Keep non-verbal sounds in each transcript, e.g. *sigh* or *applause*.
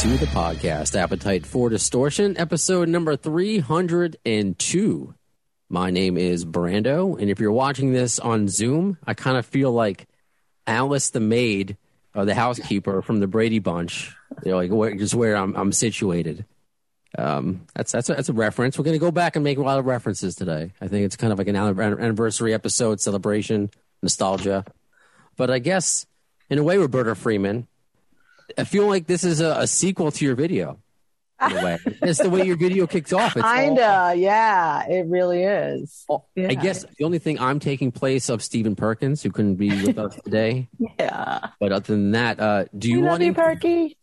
To the podcast, Appetite for Distortion, episode number 302. My name is Brando, and if you're watching this on Zoom, I kind of feel like Alice the maid or the housekeeper from the Brady Bunch, you know, like where, just where I'm, I'm situated. Um, that's that's a, that's a reference. We're going to go back and make a lot of references today. I think it's kind of like an anniversary episode, celebration, nostalgia. But I guess in a way, Roberta Freeman, I feel like this is a, a sequel to your video. In a way, *laughs* it's the way your video kicks off. It's Kinda, yeah, it really is. all- Yeah. I guess the only thing I'm taking place of Stephen Perkins, who couldn't be with us today. *laughs* Yeah. But other than that, uh, do you we want love you, to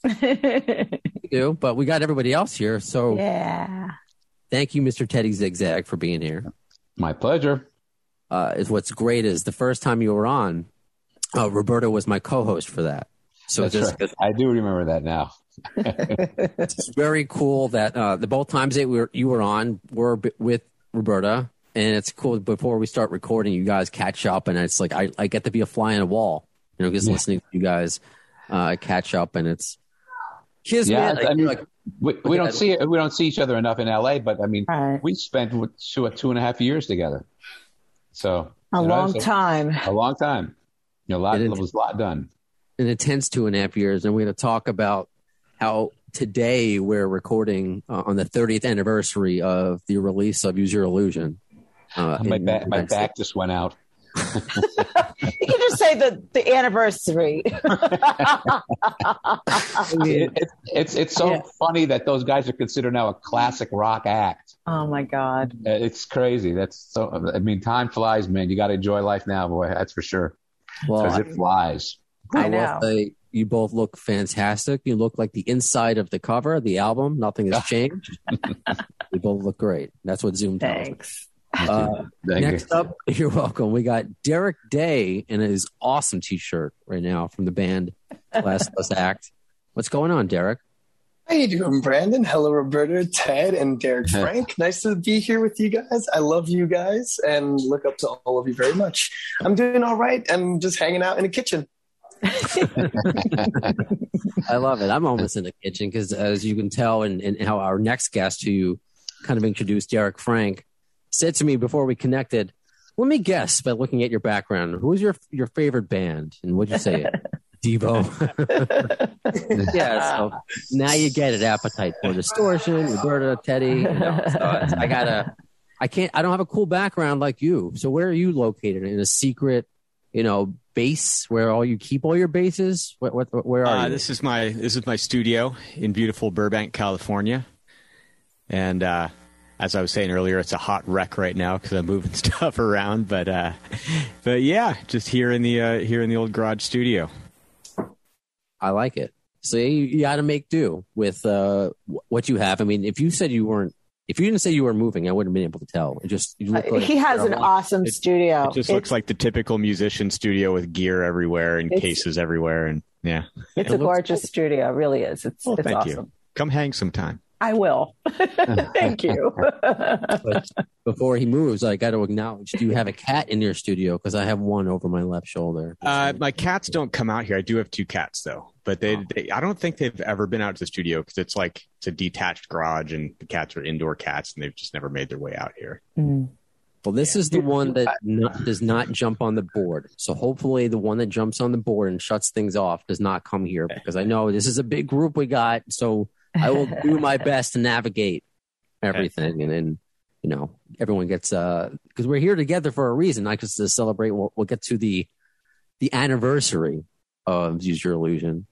Perky. *laughs* do? But we got everybody else here, so yeah. thank you, Mr. Teddy Zigzag, for being here. My pleasure. Uh, is what's great is the first time you were on, uh, Roberta was my co-host for that. So That's just right. I do remember that now. *laughs* *laughs* it's very cool that uh, the both times that we were, you were on were b- with Roberta, and it's cool. Before we start recording, you guys catch up, and it's like I, I get to be a fly on a wall, you know, just Yeah. listening to you guys uh, catch up, and it's kids, Yeah, man. I I, mean, like, We, we don't see we don't see each other enough in L.A., but I mean, Right. we spent what, two two and a half years together. So A you know, long so- time. A long time. You know, a lot It there is. was a lot done. An intense two and a half years, and we're going to talk about how today we're recording uh, on the 30th anniversary of the release of Use Your Illusion. Uh, my in- back my back just went out. *laughs* You can just say the, the anniversary. *laughs* It, it, it's it's so Yeah. funny that those guys are considered now a classic rock act. oh my God. Uh, It's crazy. That's so. I mean, time flies, man. You got to enjoy life now, boy. That's for sure. Well, it flies. I will know. say you both look fantastic. You look like the inside of the cover of the album. Nothing has changed. *laughs* you both look great. That's what Zoom tells. us. Thanks. Uh, *laughs* Thank you. next up, *laughs* you're welcome. We got Derek Day in his awesome T-shirt right now from the band Classless Act. What's going on, Derek? How you doing, Brandon? Hello, Roberta, Ted, and Derek Frank. nice to be here with you guys. I love you guys and look up to all of you very much. I'm doing all right. I'm just hanging out in the kitchen. *laughs* I love it. I'm almost in the kitchen because, as you can tell, and in, how our next guest, who you kind of introduced, Derek Frank, said to me before we connected, "Let me guess by looking at your background, who's your your favorite band?" And what'd you say? *laughs* Devo. *laughs* yeah. So now you get it. Appetite for distortion. Roberta, Teddy. You know, so I gotta. I can't. I don't have a cool background like you. So where are you located? In a secret, you know, base where all you keep all your bases? What? What? Where are Uh, you? this is my this is my studio in beautiful Burbank, California, and uh, as I was saying earlier, it's a hot wreck right now because I'm moving *laughs* stuff around. But uh, but yeah, just here in the uh, here in the old garage studio. I like it. See, you, you got to make do with uh, what you have. I mean, if you said you weren't, if you didn't say you were moving, I wouldn't have been able to tell. It just you look uh, like he has an a awesome It- studio. It just it's, looks like the typical musician studio with gear everywhere and cases everywhere, and yeah. it's it a looks gorgeous studio. It really is. It's, Well, it's thank awesome. you. Come hang sometime. I will. *laughs* Thank you. But before he moves, I got to acknowledge: Do you have a cat in your studio? Because I have one over my left shoulder. Uh, my cats don't come out here. I do have two cats though, but they, they I don't think they've ever been out to the studio because it's like it's a detached garage and the cats are indoor cats and they've just never made their way out here. Mm. Well, this is the one that not, does not jump on the board. So hopefully, the one that jumps on the board and shuts things off does not come here because I know this is a big group we got. So I will do my *laughs* best to navigate everything, and then you know everyone gets uh because we're here together for a reason, not just to celebrate. We'll, we'll get to the the anniversary of Use Your Illusion.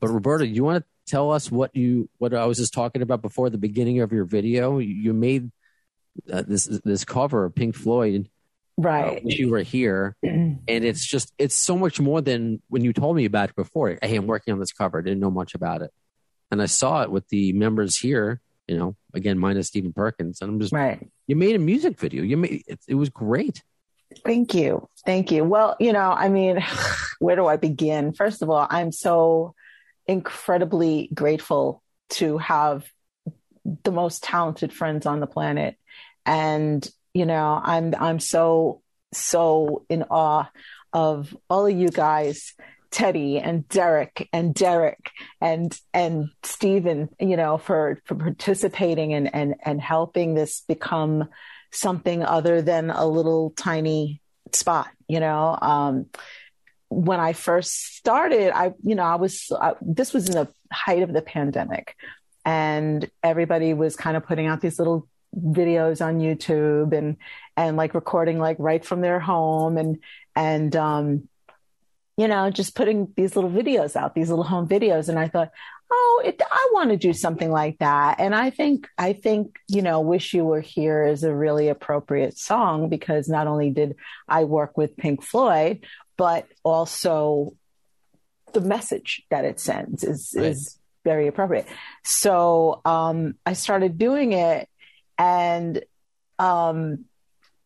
But Roberta, you want to tell us what you what I was just talking about before the beginning of your video? You, you made uh, this this cover of Pink Floyd Right. wish you were here. *clears throat* and it's just it's so much more than when you told me about it before. Hey, I'm working on this cover. I didn't know much about it, and I saw it with the members here. You know, again minus Stephen Perkins, and I'm just Right. you made a music video. You made it, it was great. Thank you. Thank you. Well, you know, I mean, *sighs* where do I begin? First of all, I'm so incredibly grateful to have the most talented friends on the planet. And, you know, I'm I'm so so in awe of all of you guys, Teddy and Derek and Derek and and Stephen, you know, for for participating and and and helping this become something other than a little tiny spot, you know. Um, when I first started, I, you know, I was, I, this was in the height of the pandemic and everybody was kind of putting out these little videos on YouTube and, and like recording like right from their home and, and, um, you know, just putting these little videos out, these little home videos. And I thought, oh, it, I want to do something like that. And I think, I think, you know, Wish You Were Here is a really appropriate song because not only did I work with Pink Floyd, but also the message that it sends is, Right. is very appropriate. So, um, I started doing it and, um,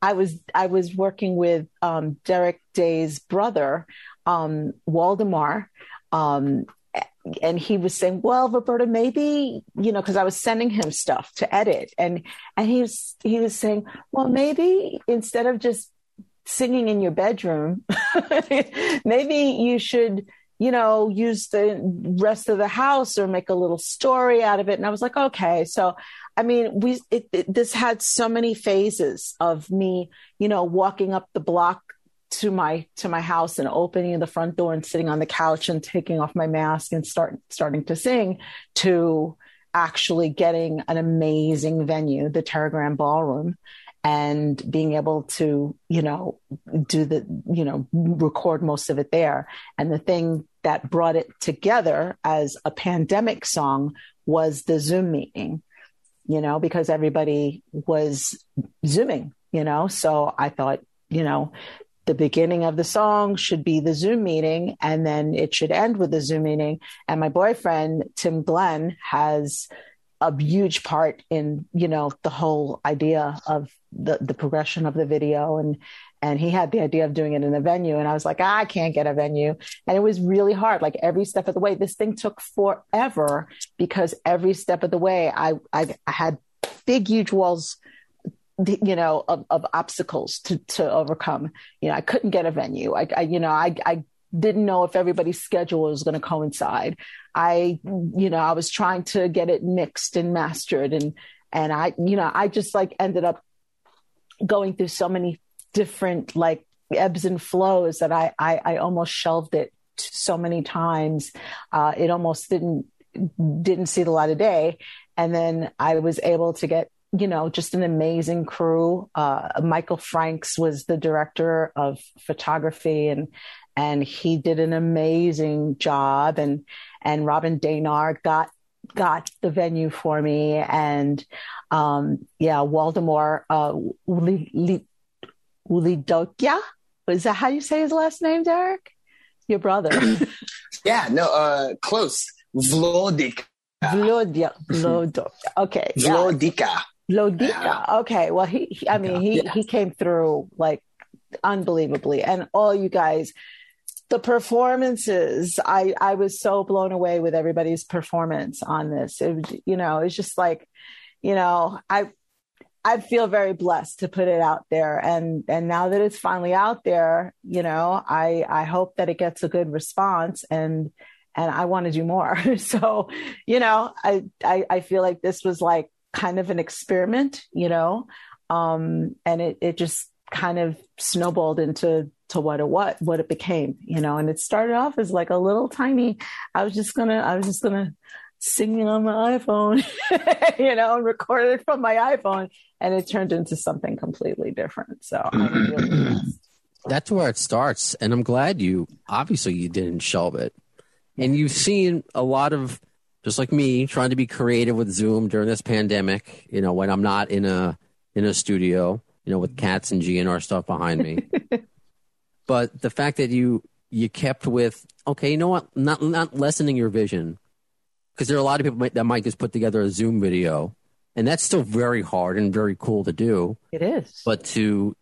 I was I was working with um, Derek Day's brother, um, Waldemar, um, and he was saying, "Well, Roberta, maybe you know," because I was sending him stuff to edit, and and he was he was saying, "Well, maybe instead of just singing in your bedroom, *laughs* maybe you should." You know, use the rest of the house or make a little story out of it. And I was like, okay. So I mean, we it, it, this had so many phases of me, you know, walking up the block to my to my house and opening the front door and sitting on the couch and taking off my mask and start starting to sing to actually getting an amazing venue, the Teragram Ballroom, and being able to, you know, do the, you know, record most of it there. And the thing that brought it together as a pandemic song was the Zoom meeting you know, because everybody was Zooming, you know. So I thought, you know, the beginning of the song should be the Zoom meeting and then it should end with the Zoom meeting. And my boyfriend, Tim Glenn, has a huge part in, you know, the whole idea of the, the progression of the video. And and he had the idea of doing it in a venue. And i was like i can't get a venue. And it was really hard. Like every step of the way this thing took forever because every step of the way i i, I had big huge walls you know of, of obstacles to to overcome. You know i couldn't get a venue. I, I you know i i didn't know if everybody's schedule was going to coincide. I you know i was trying to get it mixed and mastered and and i you know i just like ended up going through so many different like ebbs and flows that I I, I almost shelved it so many times. Uh, it almost didn't didn't see the light of day, and then I was able to get you know just an amazing crew. Uh, Michael Franks was the director of photography and. And he did an amazing job, and and Robin Daynard got got the venue for me, and um, yeah, Waldemar uh, Uli, Uli, Ulidokia. Is that how you say his last name, Derek? Your brother. *clears throat* Yeah, no, uh, close. Vlodika. Vlodia. Vlodokia. Okay. Yeah. Vlodika. Vlodika. Okay. Well, he, he I mean, he, Yeah. he came through like unbelievably. And all you guys, the performances, I, I was so blown away with everybody's performance on this. It, you know, it's just like, you know, I, I feel very blessed to put it out there. And, and now that it's finally out there, you know, I, I hope that it gets a good response and, and I want to do more. *laughs* so, you know, I, I, I feel like this was like kind of an experiment, you know, um, and it, it just kind of snowballed into to what it what what it became, you know. And it started off as like a little tiny. I was just gonna I was just gonna sing it on my iPhone, *laughs* you know, and record it from my iPhone, and it turned into something completely different. So. *clears throat* That's where it starts, and I'm glad you obviously you didn't shelve it, and you've seen a lot of just like me trying to be creative with Zoom during this pandemic. You know, when I'm not in a in a studio, you know, with cats and GNR stuff behind me. *laughs* but the fact that you you kept with okay, you know what, not not lessening your vision because there are a lot of people that might just put together a Zoom video, and that's still very hard and very cool to do. It is, but to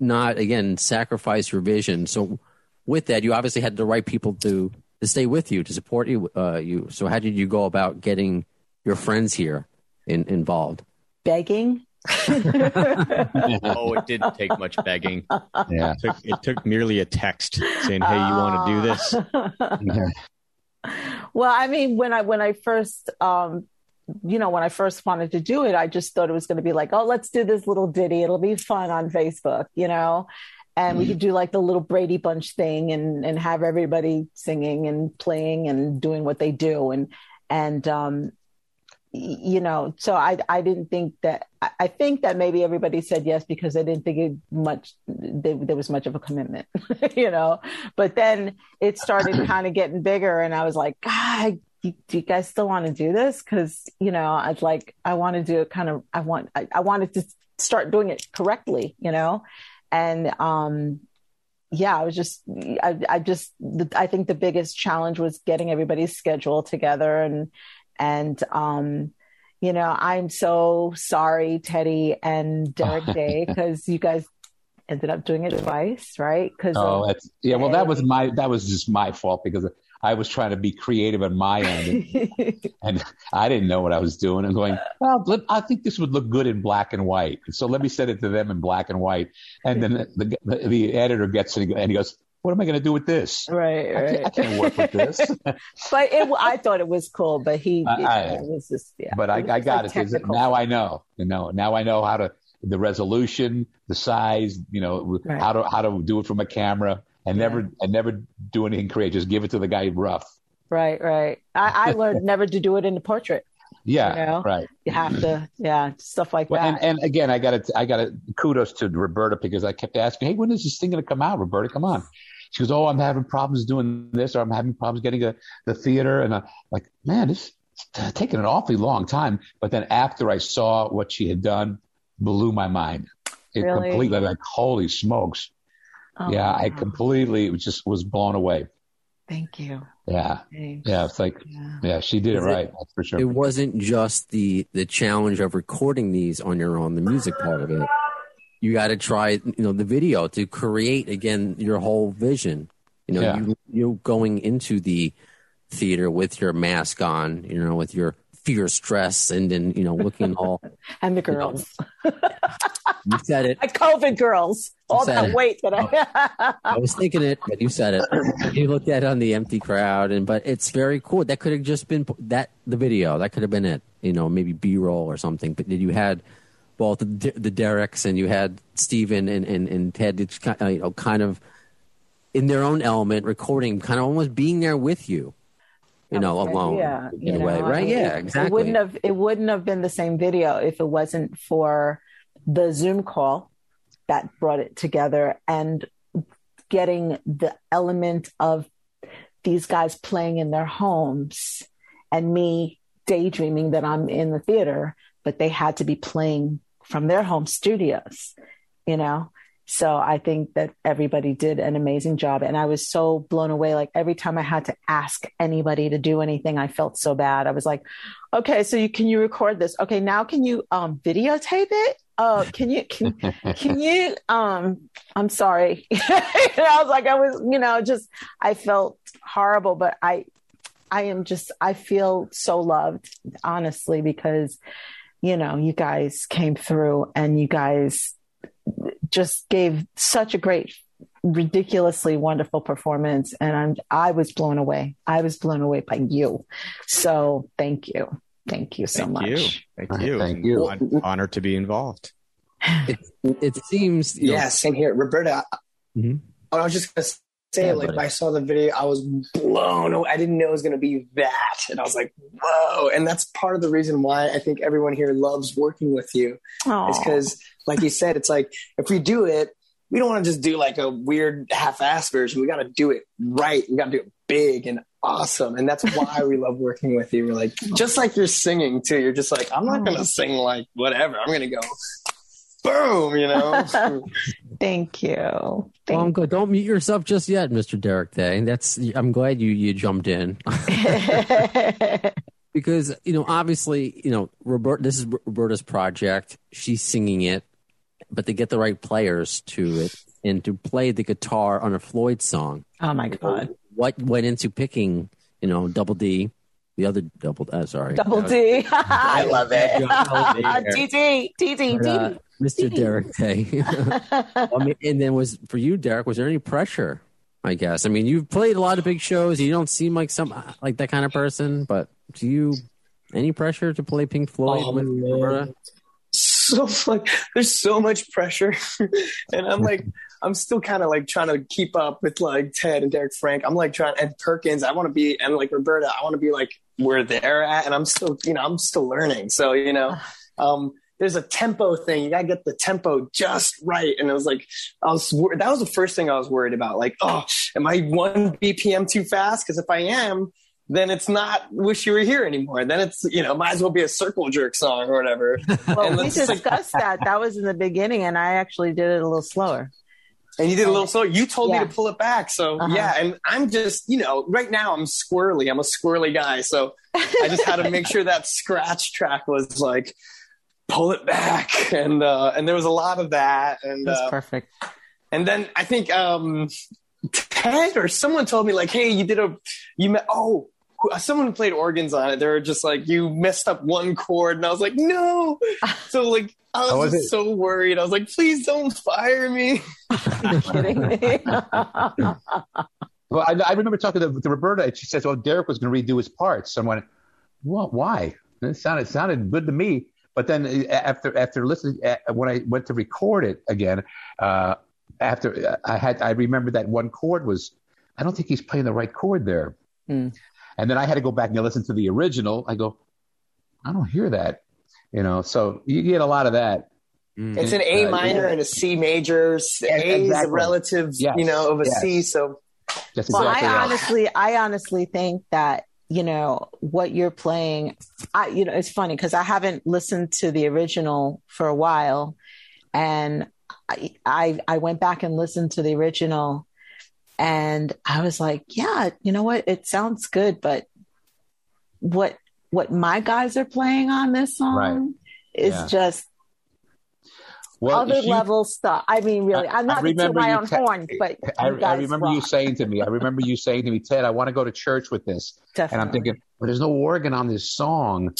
not again sacrifice your vision. So with that, you obviously had the right people to to stay with you to support you. Uh, you. So how did you go about getting your friends here in, involved? Begging. *laughs* oh, it didn't take much begging. Yeah, it took, it took merely a text saying, "Hey, you want to do this?" *laughs* Well, I mean, when I when I first, um, you know, when I first wanted to do it, I just thought it was going to be like, oh, let's do this little ditty. It'll be fun on Facebook, you know and we could do like the little Brady Bunch thing and and have everybody singing and playing and doing what they do. And and um you know so I I didn't think that I think that maybe everybody said yes because they didn't think it much they, there was much of a commitment *laughs* you know? But then it started *clears throat* kind of getting bigger and I was like God do you guys still want to do this? Because you know I'd like I want to do it kind of I want I, I wanted to start doing it correctly you know and um, yeah, I was just, I, I just, I think the biggest challenge was getting everybody's schedule together and, and, um, you know, I'm so sorry, Teddy and Derek *laughs* Day, because you guys ended up doing it twice, right? Because oh, that's yeah. Well, that was my that was just my fault because I was trying to be creative on my end, and, *laughs* and I didn't know what I was doing. I'm going, well, let, I think this would look good in black and white, so let me send it to them in black and white. And then the the, the editor gets it and he goes, what am I going to do with this? Right, right. I can't, I can't work with this. *laughs* but it, I thought it was cool, but he, I, it, was just, yeah. But I, I got like it. Now I know, you know, now I know how to, the resolution, the size, you know, right. how to, how to do it from a camera and yeah. never and never do anything creative. Just give it to the guy rough. Right, right. I, I learned never to do it in the portrait. *laughs* Yeah, you know? right. You have to, yeah, stuff like well, that. And, and again, I got to, I got to kudos to Roberta because I kept asking, "Hey, when is this thing going to come out, Roberta? Come on." She goes, "Oh, I'm having problems doing this, or I'm having problems getting a, the theater." And I'm like, "Man, this is taking an awfully long time." But then after I saw what she had done, blew my mind. It really? completely like, holy smokes! Oh, yeah, wow. I completely just was blown away. Thank you. Yeah, Thanks. yeah. It's like, yeah, yeah she did it right. That's for sure. It wasn't just the the challenge of recording these on your own, the music part of it. You got to try, you know, the video to create again your whole vision. You know, yeah. you you going into the theater with your mask on, you know, with your fierce dress and then you know looking all *laughs* and the girls. You, know, *laughs* you said it. *laughs* COVID girls. all that it. weight that I. Oh. I was thinking it, but you said it. *clears throat* You looked at it on the empty crowd, and but it's very cool. That could have just been that the video. That could have been it. You know, maybe B roll or something. But you had both the, the Derek's and you had Stephen and and, and Ted. It's kind uh, you know kind of in their own element, recording, kind of almost being there with you you know, okay, alone yeah, in a know, way, right? yeah, exactly. It wouldn't have it wouldn't have been the same video if it wasn't for the Zoom call that brought it together and getting the element of these guys playing in their homes and me daydreaming that I'm in the theater, but they had to be playing from their home studios, you know? So I think that everybody did an amazing job. And I was so blown away. Like every time I had to ask anybody to do anything, I felt so bad. I was like, okay, so you, can you record this? Okay. Now can you, um, videotape it? Oh, can you, can, can *laughs* you, um, I'm sorry. *laughs* I was like, I was, you know, just, I felt horrible, but I, I am just, I feel so loved, honestly, because, you know, you guys came through and you guys just gave such a great ridiculously wonderful performance and I'm I was blown away. I was blown away by you. So thank you. Thank you so thank much. You. Thank you. Thank you. An honor to be involved. It, it seems Yeah, know, same here. Roberta mm-hmm. I was just gonna say yeah, like buddy. I saw the video, I was blown away. I didn't know it was gonna be that. And I was like, whoa. And that's part of the reason why I think everyone here loves working with you. Aww. Is because like you said, it's like if we do it, we don't want to just do like a weird half-ass version. We got to do it right. We got to do it big and awesome. And that's *laughs* why we love working with you. We're like, just like you're singing too. You're just like, I'm not going to sing like whatever. I'm going to go boom, you know. *laughs* Thank you. Well, I'm good. Don't mute yourself just yet, Mr. Derek Day. That's I'm glad you you jumped in *laughs* because you know obviously you know Robert. This is Roberta's project. She's singing it, but to get the right players to it and to play the guitar on a Floyd song. oh my god. What went into picking you know Double D, the other Double? Uh, sorry, Double D. *laughs* I love it. *laughs* Yeah. TT, TT, But, uh, TT. Mr. *laughs* Derek Day. *laughs* I mean, and then was for you, Derek. Was there any pressure? I guess. I mean, you've played a lot of big shows. You don't seem like some like that kind of person, but do you any pressure to play Pink Floyd Oh, with man. Roberta? so like there's so much pressure *laughs* and i'm like i'm still kind of like trying to keep up with like ted and derek frank i'm like trying and perkins i want to be and like roberta i want to be like where they're at and i'm still you know i'm still learning so you know um there's a tempo thing you gotta get the tempo just right and I was like i was wor- that was the first thing i was worried about like oh am i one bpm too fast because if i am then it's not wish you were here anymore then it's you know might as well be a circle jerk song or whatever *laughs* Well, And we it's like- discussed *laughs* that. That was in the beginning, and I actually did it a little slower. And you did a little slow. You told Yeah. me to pull it back. So Uh-huh. yeah, and I'm just, you know, right now I'm squirrely. I'm a squirrely guy. So I just had to make sure that scratch track was like pull it back. *laughs* And uh and there was a lot of that. And That's uh, perfect. and then I think um Ted or someone told me like, hey, you did a you met oh someone played organs on it. They were just like, you messed up one chord, and I was like, no. *laughs* So like, I was, was just it? so worried. I was like, please don't fire me. You're *laughs* kidding me. Well, I, I remember talking to, to Roberta, and she says, "Oh, Derek was going to redo his parts." So I went, "What? Why?" It sounded sounded good to me. But then uh, after after listening, uh, when I went to record it again, uh, after uh, I had I remember that one chord was, I don't think he's playing the right chord there. Hmm. And then I had to go back and listen to the original. I go, I don't hear that, you know. So you get a lot of that. Mm. It's an A Uh, minor yeah. and a C major. S- Yeah, A is a relative, Yes, you know, of a yes. C. So That's Well, exactly I right. honestly, I honestly think that you know what you're playing. I, you know, it's funny because I haven't listened to the original for a while, and I, I, I went back and listened to the original, and I was like, yeah, you know what, it sounds good, but what what my guys are playing on this song Right. is Yeah. just well, other she- level stuff. I mean, really, I- I'm not I to toot my own te- horn, but I, you I guys remember you saying to me, I remember you saying to me, Ted, I want to go to church with this. And I'm Definitely. thinking, well, there's no organ on this song.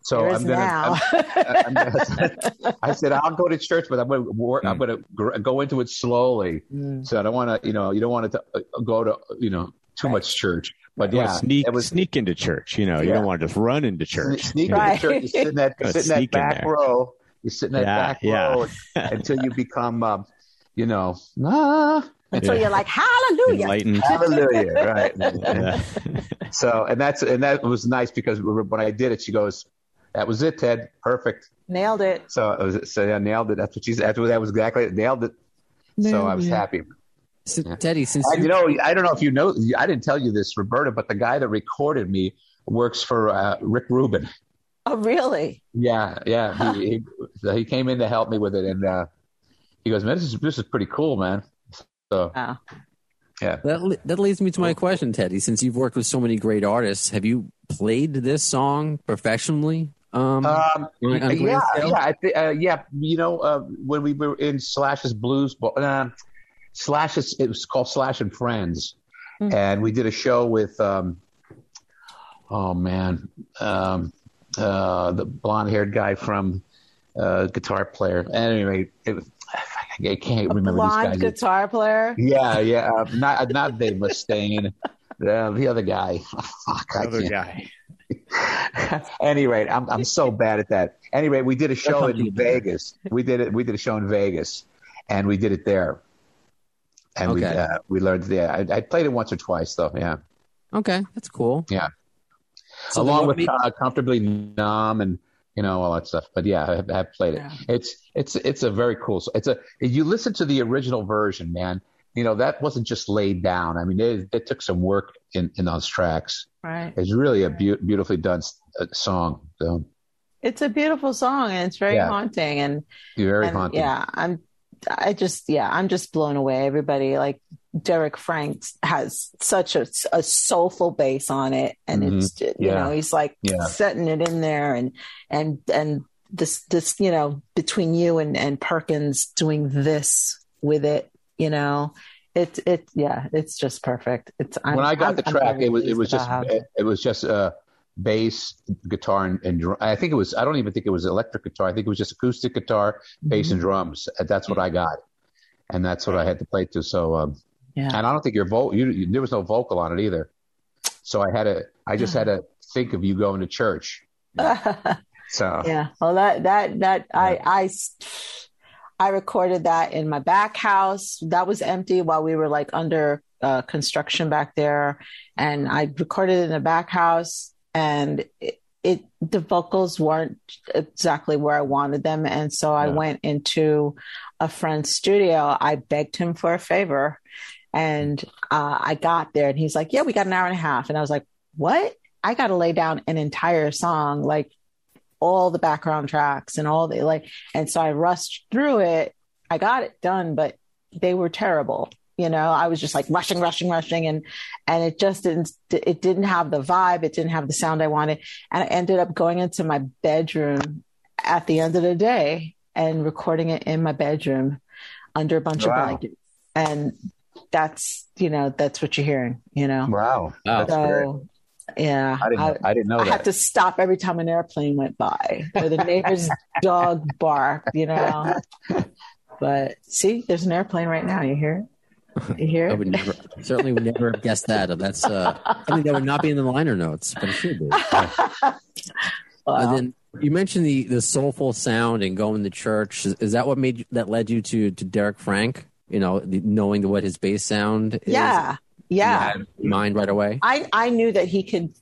So There I'm gonna. I'm, I'm gonna, *laughs* I said, I'll go to church, but I'm going to work, I'm going to gr- go into it slowly. Mm. So I don't want to, you know, you don't want it to uh, go to, you know, too much church. But yeah, sneak it was sneak into church. You know, you don't want to just run into church. sneak Right. into church. You sit in that, *laughs* sit in that sneak in back row. You sit in that Yeah, back yeah. row until you *laughs* become, um, you know, ah, Until Yeah. you're like, hallelujah. Enlightened. hallelujah, *laughs* right? Yeah. *laughs* So, and that's and that was nice because when I did it, she goes, "That was it, Ted. Perfect." Nailed it. So, it was, so I nailed it. That's what she said. That's what- That was exactly it. Nailed it. So I was happy. So, Teddy, since And, you, you know, I don't know if you know. I didn't tell you this, Roberta, but the guy that recorded me works for uh, Rick Rubin. Oh, really? Yeah, yeah. He, he, so he came in to help me with it, and uh, he goes, "Man, this is this is pretty cool, man." So Wow. yeah. that that leads me to my question, Teddy. Since you've worked with so many great artists, have you played this song professionally? Um, Um, on- on Grand yeah, yeah, I thi- uh, yeah. You know, uh, when we were in Slash's Blues, Bo- uh, Slash's, it was called Slash and Friends, Hmm. and we did a show with, um, oh man, um, uh, the blonde-haired guy from uh, guitar player. Anyway, it was, I can't A remember blonde these guys. guitar player. Yeah, yeah, uh, *laughs* not not Dave Mustaine, uh, the other guy. Fuck, I Other can't. guy. *laughs* anyway, I'm I'm so bad at that. Anyway, we did a show in you do. Vegas. We did it. We did a show in Vegas, and we did it there. And we uh, we learned. Yeah, I, I played it once or twice though. Yeah, okay, that's cool. Yeah. So along with made- uh, comfortably numb and you know all that stuff. But yeah, I have, I have played it. Yeah. It's it's it's a very cool. It's a you listen to the original version, man. You know that wasn't just laid down. I mean, they they took some work in in those tracks. Right. It's really a beau- beautifully done s- uh, song. So It's a beautiful song and it's very Yeah. haunting and, You're very and haunting. yeah, I'm I just yeah, I'm just blown away. Everybody like Derek Frank's has such a, a soulful bass on it and Mhm. it's you Yeah. know, he's like Yeah. setting it in there and and and this this you know between you and and Perkins doing this with it, you know. It it yeah, it's just perfect. It's I'm, when I got I'm- the track, it was it was just it, it was just uh, bass, guitar, and, and drum. I think it was. I don't even think it was electric guitar. I think it was just acoustic guitar, bass, Mm-hmm. and drums. That's what I got, and that's what I had to play to. So, um, yeah. and I don't think your vote, You, you, there was no vocal on it either. So I had to. I just had to think of you going to church. *laughs* So yeah well that that that I, I i recorded that in my back house that was empty while we were like under uh, construction back there and i recorded it in the back house and it, it the vocals weren't exactly where i wanted them and so i Yeah. went into a friend's studio i begged him for a favor and uh, i got there and he's like yeah we got an hour and a half. And i was like what? I got to lay down an entire song like all the background tracks and all the like and so i rushed through it. I got it done but they were terrible you know? I was just like rushing rushing rushing and and it just didn't it didn't have the vibe. It didn't have the sound i wanted. And i ended up going into my bedroom at the end of the day and recording it in my bedroom under a bunch Wow. of blankets. And that's you know that's what you're hearing you know wow, Wow. that's so yeah I didn't. I, didn't know I that. had to stop every time an airplane went by or the neighbor's *laughs* dog barked, you know. But see, there's an airplane right now. You hear it? You hear I would never, certainly would never have guessed that. That's uh, something that would not be in the liner notes, but it should be. *laughs* Wow. And then you mentioned the the soulful sound and going to church. Is, is that what made you, that led you to to Derek Frank? You know, the, knowing what his bass sound is. yeah, yeah. Mind right away. I I knew that he could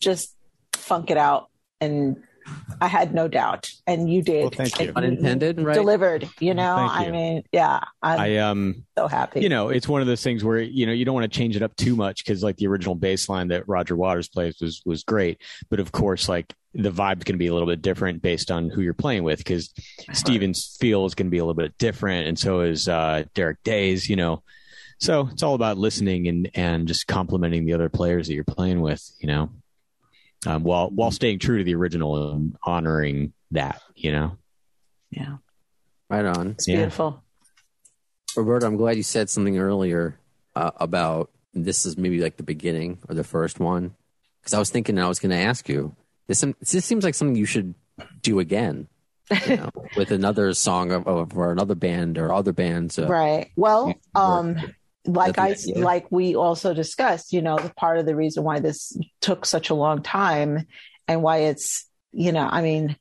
just funk it out, and I had no doubt. And you did. Well, thank you. And Unintended, right? Delivered. You know. Thank I mean, yeah. I'm I um so happy. you know, it's one of those things where you know you don't want to change it up too much because like the original bass line that Roger Waters plays was was great, but of course like the vibe's going to be a little bit different based on who you're playing with because Stephen's feel is going to be a little bit different, and so is uh, Derek Day's. You know, so it's all about listening and and just complimenting the other players that you're playing with. You know, um, while while staying true to the original and honoring that. You know, yeah. Right on. It's Yeah. beautiful. Roberto, I'm glad you said something earlier uh, about this is maybe like the beginning or the first one. Because I was thinking I was going to ask you. This, this seems like something you should do again you *laughs* know, with another song of, of or another band or other bands. Uh, right well um like i like we also discussed you know the part of the reason why this took such a long time and why it's you know i mean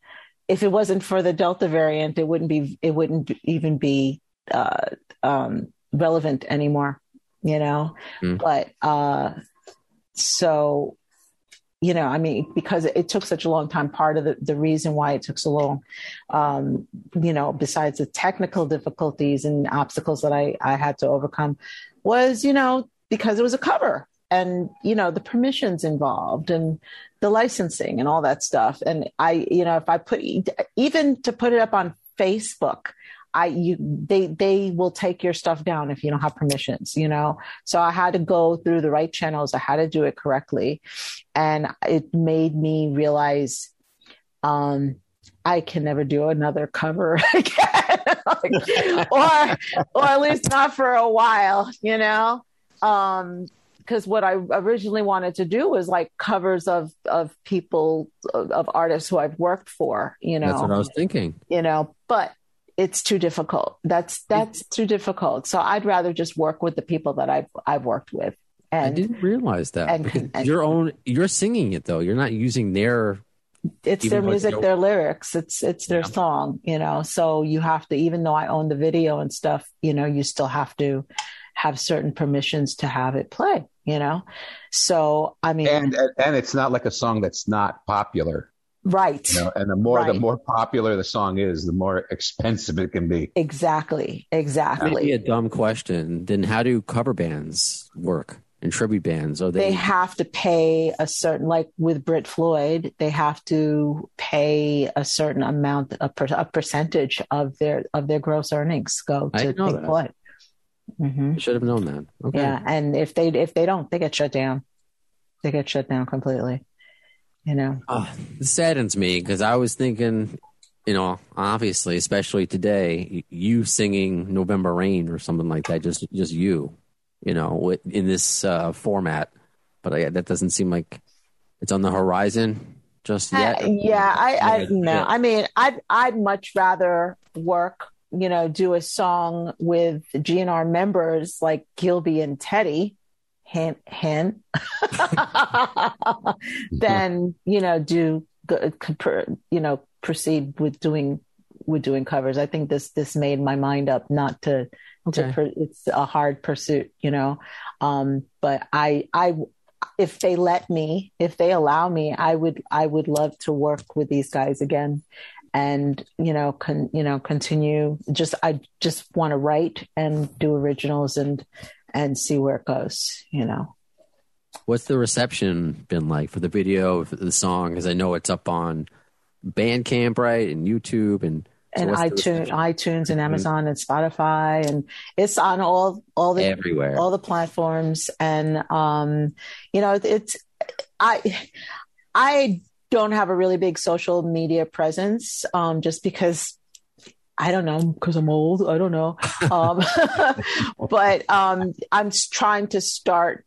if it wasn't for the delta variant it wouldn't be it wouldn't even be uh um relevant anymore you know Mm. but uh so you know i mean because it took such a long time part of the, the reason why it took so long um, you know, besides the technical difficulties and obstacles that I, I had to overcome, was, you know, because it was a cover and, you know, the permissions involved and the licensing and all that stuff. And I, you know, if I put even to put it up on Facebook, I you they they will take your stuff down if you don't have permissions, you know. So I had to go through the right channels. I had to do it correctly, and it made me realize um I can never do another cover *laughs* again, Like, *laughs* or or at least not for a while, you know. Um, because what I originally wanted to do was like covers of of people of, of artists who I've worked for, you know, That's what I was thinking. you know, but it's too difficult. That's that's too difficult. So I'd rather just work with the people that I've I've worked with. I didn't realize that. and- and- your own, you're singing it though. You're not using their. It's even their music, their lyrics. It's it's their Yeah. song, you know. So you have to, even though I own the video and stuff, you know, you still have to have certain permissions to have it play, you know. So I mean, and and it's not like a song that's not popular. right, You know, and the more the more popular the song is, the more expensive it can be. exactly, Maybe exactly. a dumb question. Then how do cover bands work? And tribute bands? Are they they, have to pay a certain like with Brit Floyd, they have to pay a certain amount a, per, a percentage of their of their gross earnings go to Pink that. Floyd. hmm should have known that. Okay. Yeah, and if they if they don't, they get shut down. They get shut down completely. You know. Oh, it saddens me because I was thinking, you know, obviously, especially today, you singing November Rain or something like that, just just you, you know, in this uh, format. But I, that doesn't seem like it's on the horizon just yet. I- yeah, I, I Yeah, no. yeah. I mean, I'd I'd much rather work, you know, do a song with GNR members like Gilby and Teddy, hint hint, *laughs* than you know do you know proceed with doing with doing covers. I think this this made my mind up not to Okay. to it's a hard pursuit, you know. Um, but I I if they let me, if they allow me, I would I would love to work with these guys again and you know con, you know continue just I just want to write and do originals and and see where it goes, you know. What's the reception been like for the video for the song? Because I know it's up on Bandcamp, right, and YouTube, and And iTunes, iTunes and Amazon and Spotify and it's on all all the everywhere. all the platforms and um you know it's i i don't have a really big social media presence um just because I don't know because I'm old. I don't know, um, *laughs* but um, I'm trying to start,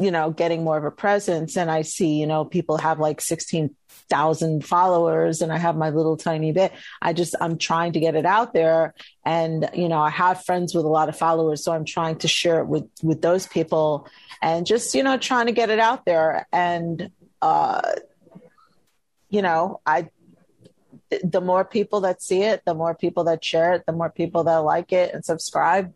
you know, getting more of a presence. And I see, you know, people have like sixteen thousand followers, and I have my little tiny bit. I just I'm trying to get it out there, and you know, I have friends with a lot of followers, so I'm trying to share it with with those people, and just you know, trying to get it out there. And uh, you know, I the more people that see it, the more people that share it, the more people that like it and subscribe.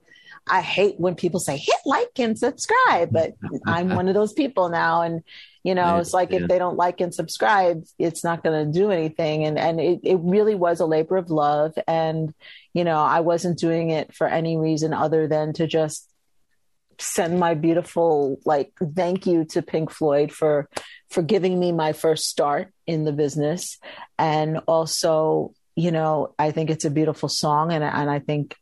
I hate when people say hit like and subscribe, but I'm one of those people now. And, you know, it's like if they don't like and subscribe, it's not going to do anything. And, and it, it really was a labor of love. And, you know, I wasn't doing it for any reason other than to just send my beautiful, like, thank you to Pink Floyd for, for giving me my first start in the business and also you know i think it's a beautiful song and, and i think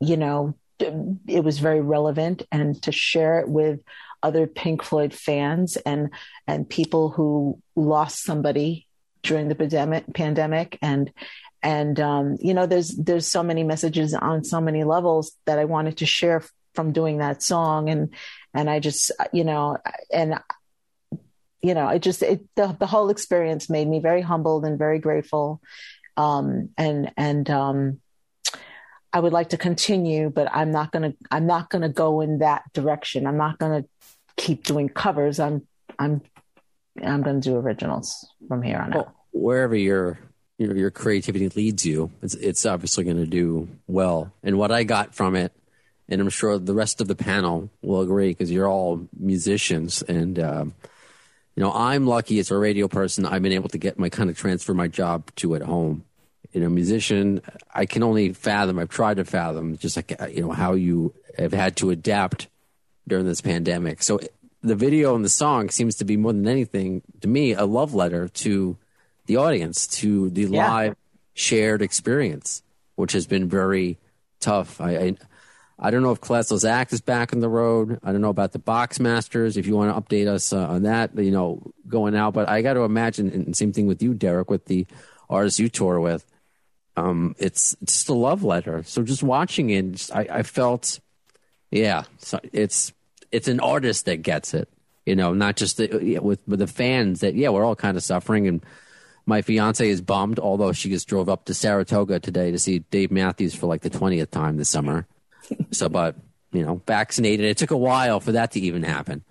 you know it was very relevant and to share it with other pink floyd fans and and people who lost somebody during the pandemic pandemic and and um, you know there's there's so many messages on so many levels that i wanted to share from doing that song and and i just you know and you know, it just it the, the whole experience made me very humbled and very grateful. Um, and and um, I would like to continue, but I'm not gonna I'm not gonna go in that direction. I'm not gonna keep doing covers. I'm I'm I'm gonna do originals from here on out. Well, wherever your your your creativity leads you, it's it's obviously going to do well. And what I got from it, and I'm sure the rest of the panel will agree, because you're all musicians, and um, you know I'm lucky as a radio person. I've been able to get my kind of transfer my job to at home. You know, musician, I can only fathom. I've tried to fathom just like uh, you know how you have had to adapt during this pandemic. So the video and the song seems to be more than anything to me a love letter to the audience, to the Yeah. live shared experience, which has been very tough. I, I I don't know if Classless Act is back on the road. I don't know about the Boxmasters. If you want to update us uh, on that, you know, going out. But I got to imagine, and same thing with you, Derek, with the artists you tour with. Um, it's, it's just a love letter. So just watching it, just, I, I felt, yeah, so it's it's an artist that gets it, you know, not just the, yeah, with with the fans that yeah, we're all kind of suffering. And my fiance is bummed, although she just drove up to Saratoga today to see Dave Matthews for like the twentieth time this summer. so, but you know, vaccinated. It took a while for that to even happen,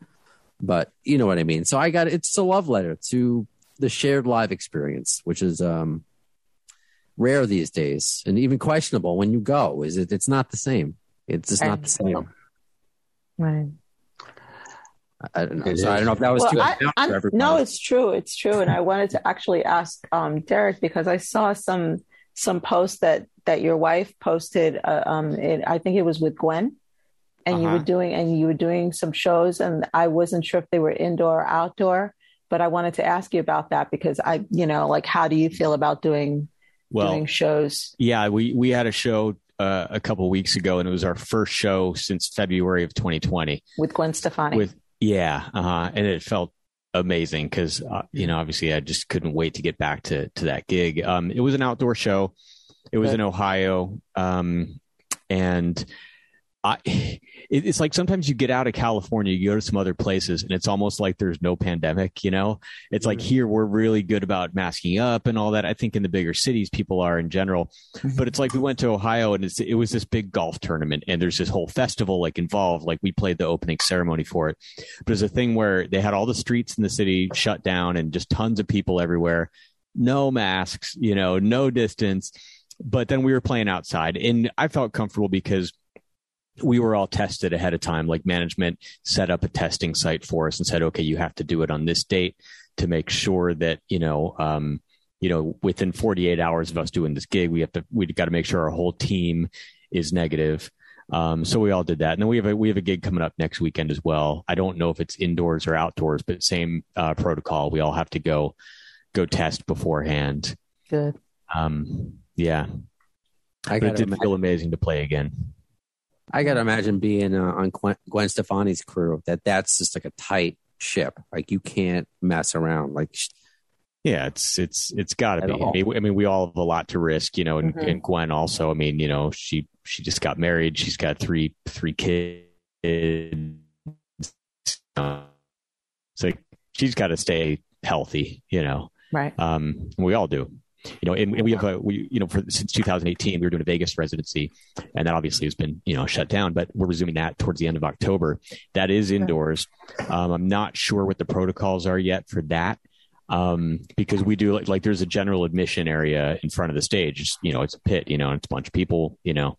but you know what I mean. So I got it's a love letter to the shared live experience, which is um rare these days and even questionable when you go. Is it? It's not the same. It's just not the same. Right. I don't know. So I don't know if that was Well, too I, advanced for everybody. no, it's true. It's true. And I wanted to actually ask um, Derek because I saw some some post that that your wife posted. Uh, um, it, I think it was with Gwen, and you Uh-huh. were doing and you were doing some shows, and I wasn't sure if they were indoor or outdoor, but I wanted to ask you about that because I, you know, like how do you feel about doing Well, doing shows? yeah, we we had a show uh, a couple weeks ago, and it was our first show since February of 2020. with Gwen Stefani. With yeah, uh-huh. and it felt amazing because uh, you know obviously I just couldn't wait to get back to to that gig. Um, it was an outdoor show. It was Good. in Ohio, um, and I. It's like sometimes you get out of California, you go to some other places, and it's almost like there's no pandemic. You know, it's like mm-hmm. here we're really good about masking up and all that. I think in the bigger cities, people are in general, mm-hmm. but it's like we went to Ohio and it's, it was this big golf tournament, and there's this whole festival like involved. Like we played the opening ceremony for it, but it's a thing where they had all the streets in the city shut down and just tons of people everywhere, no masks, you know, no distance. But then we were playing outside, and I felt comfortable because we were all tested ahead of time. Like management set up a testing site for us and said, okay, you have to do it on this date to make sure that, you know, um, you know, within 48 hours of us doing this gig, we have to, we got to make sure our whole team is negative. Um, so we all did that. And then we have a, we have a gig coming up next weekend as well. I don't know if it's indoors or outdoors, but same, uh, protocol. We all have to go, go test beforehand. Good. Um, yeah, I but it gotta, did feel amazing to play again. I gotta imagine being uh, on Gwen, Gwen Stefani's crew. That that's just like a tight ship. Like you can't mess around. Like Yeah, it's it's it's got to be. I mean, I mean, we all have a lot to risk, you know. And, Mhm. and Gwen also. I mean, you know, she she just got married. She's got three three kids. Uh, It's like she's got to stay healthy, you know. Right. Um, we all do, you know. And, and we have a we you know for since 2018 we were doing a Vegas residency, and that obviously has been you know shut down. But we're resuming that towards the end of October. That is indoors. Um, I'm not sure what the protocols are yet for that um, because we do like like there's a general admission area in front of the stage. It's, you know, it's a pit. You know, and it's a bunch of people. You know,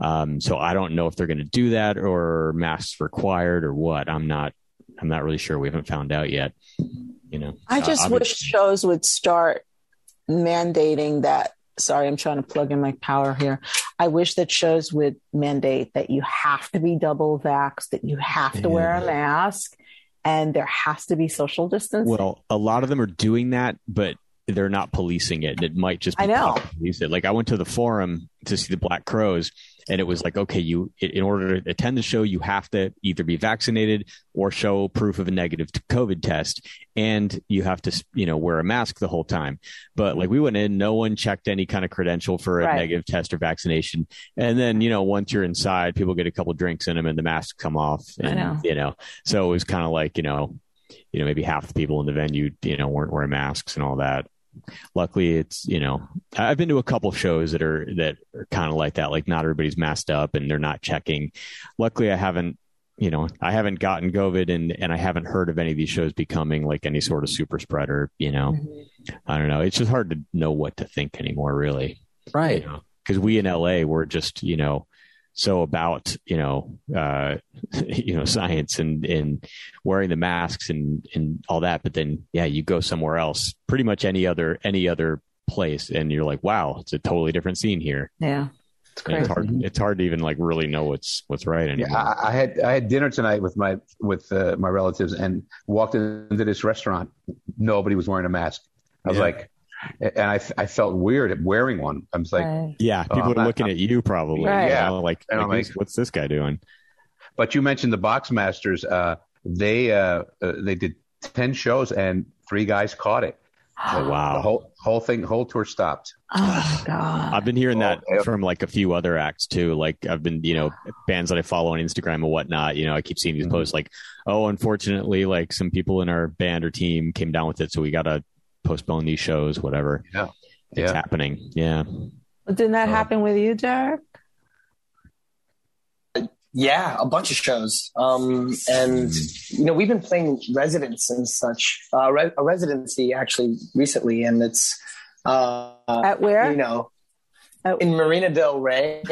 um, so I don't know if they're going to do that or masks required or what. I'm not. I'm not really sure. We haven't found out yet. You know, I Uh, just obvi- wish shows would start mandating that. Sorry, I'm trying to plug in my power here. I wish that shows would mandate that you have to be double vaxxed, that you have to wear a mask, and there has to be social distance. Well, a lot of them are doing that, but they're not policing it. It might just be I know. police it. Like I went to the forum to see the Black Crowes, and it was like, okay, you in order to attend the show, you have to either be vaccinated or show proof of a negative COVID test, and you have to, you know, wear a mask the whole time. But like we went in, no one checked any kind of credential for a Right. negative test or vaccination, and then you know, once you're inside, people get a couple drinks in them, and the masks come off, and know. you know, so it was kind of like you know you know maybe half the people in the venue you know weren't wearing masks and all that luckily it's you know i've been to a couple shows that are that are kind of like that like not everybody's masked up and they're not checking luckily i haven't you know i haven't gotten covid and and i haven't heard of any of these shows becoming like any sort of super spreader you know Mm-hmm. i don't know it's just hard to know what to think anymore really right. because we in LA we're just you know so about you know uh *laughs* you know science and and wearing the masks and and all that but then yeah you go somewhere else pretty much any other any other place and you're like wow it's a totally different scene here yeah, it's And it's hard it's hard to even like really know what's what's right Yeah, I, I had I had dinner tonight with my with uh, my relatives and walked into this restaurant. Nobody was wearing a mask. I was Yeah. like, and I I felt weird at wearing one. I was like, Right. yeah Oh, people I'm are not- looking at you probably Right. you Yeah. know, like, like, like- what's this guy doing but you mentioned the Boxmasters. Uh, they uh, uh, they did ten shows and three guys caught it. oh The wow whole whole thing whole tour stopped. Oh god. I've been hearing that Oh, from like a few other acts too. Like I've been, you know, bands that I follow on Instagram and whatnot. You know, I keep seeing these Mhm. posts like, "Oh, unfortunately, like some people in our band or team came down with it, so we got to postpone these shows, whatever." Yeah. It's Yeah. happening. Yeah, Didn't that Oh. happen with you, Derek? Yeah, a bunch of shows. Um, and you know, we've been playing residents and such. Uh, re- a residency actually recently, and it's uh, At where? you know, At- in Marina Del Rey.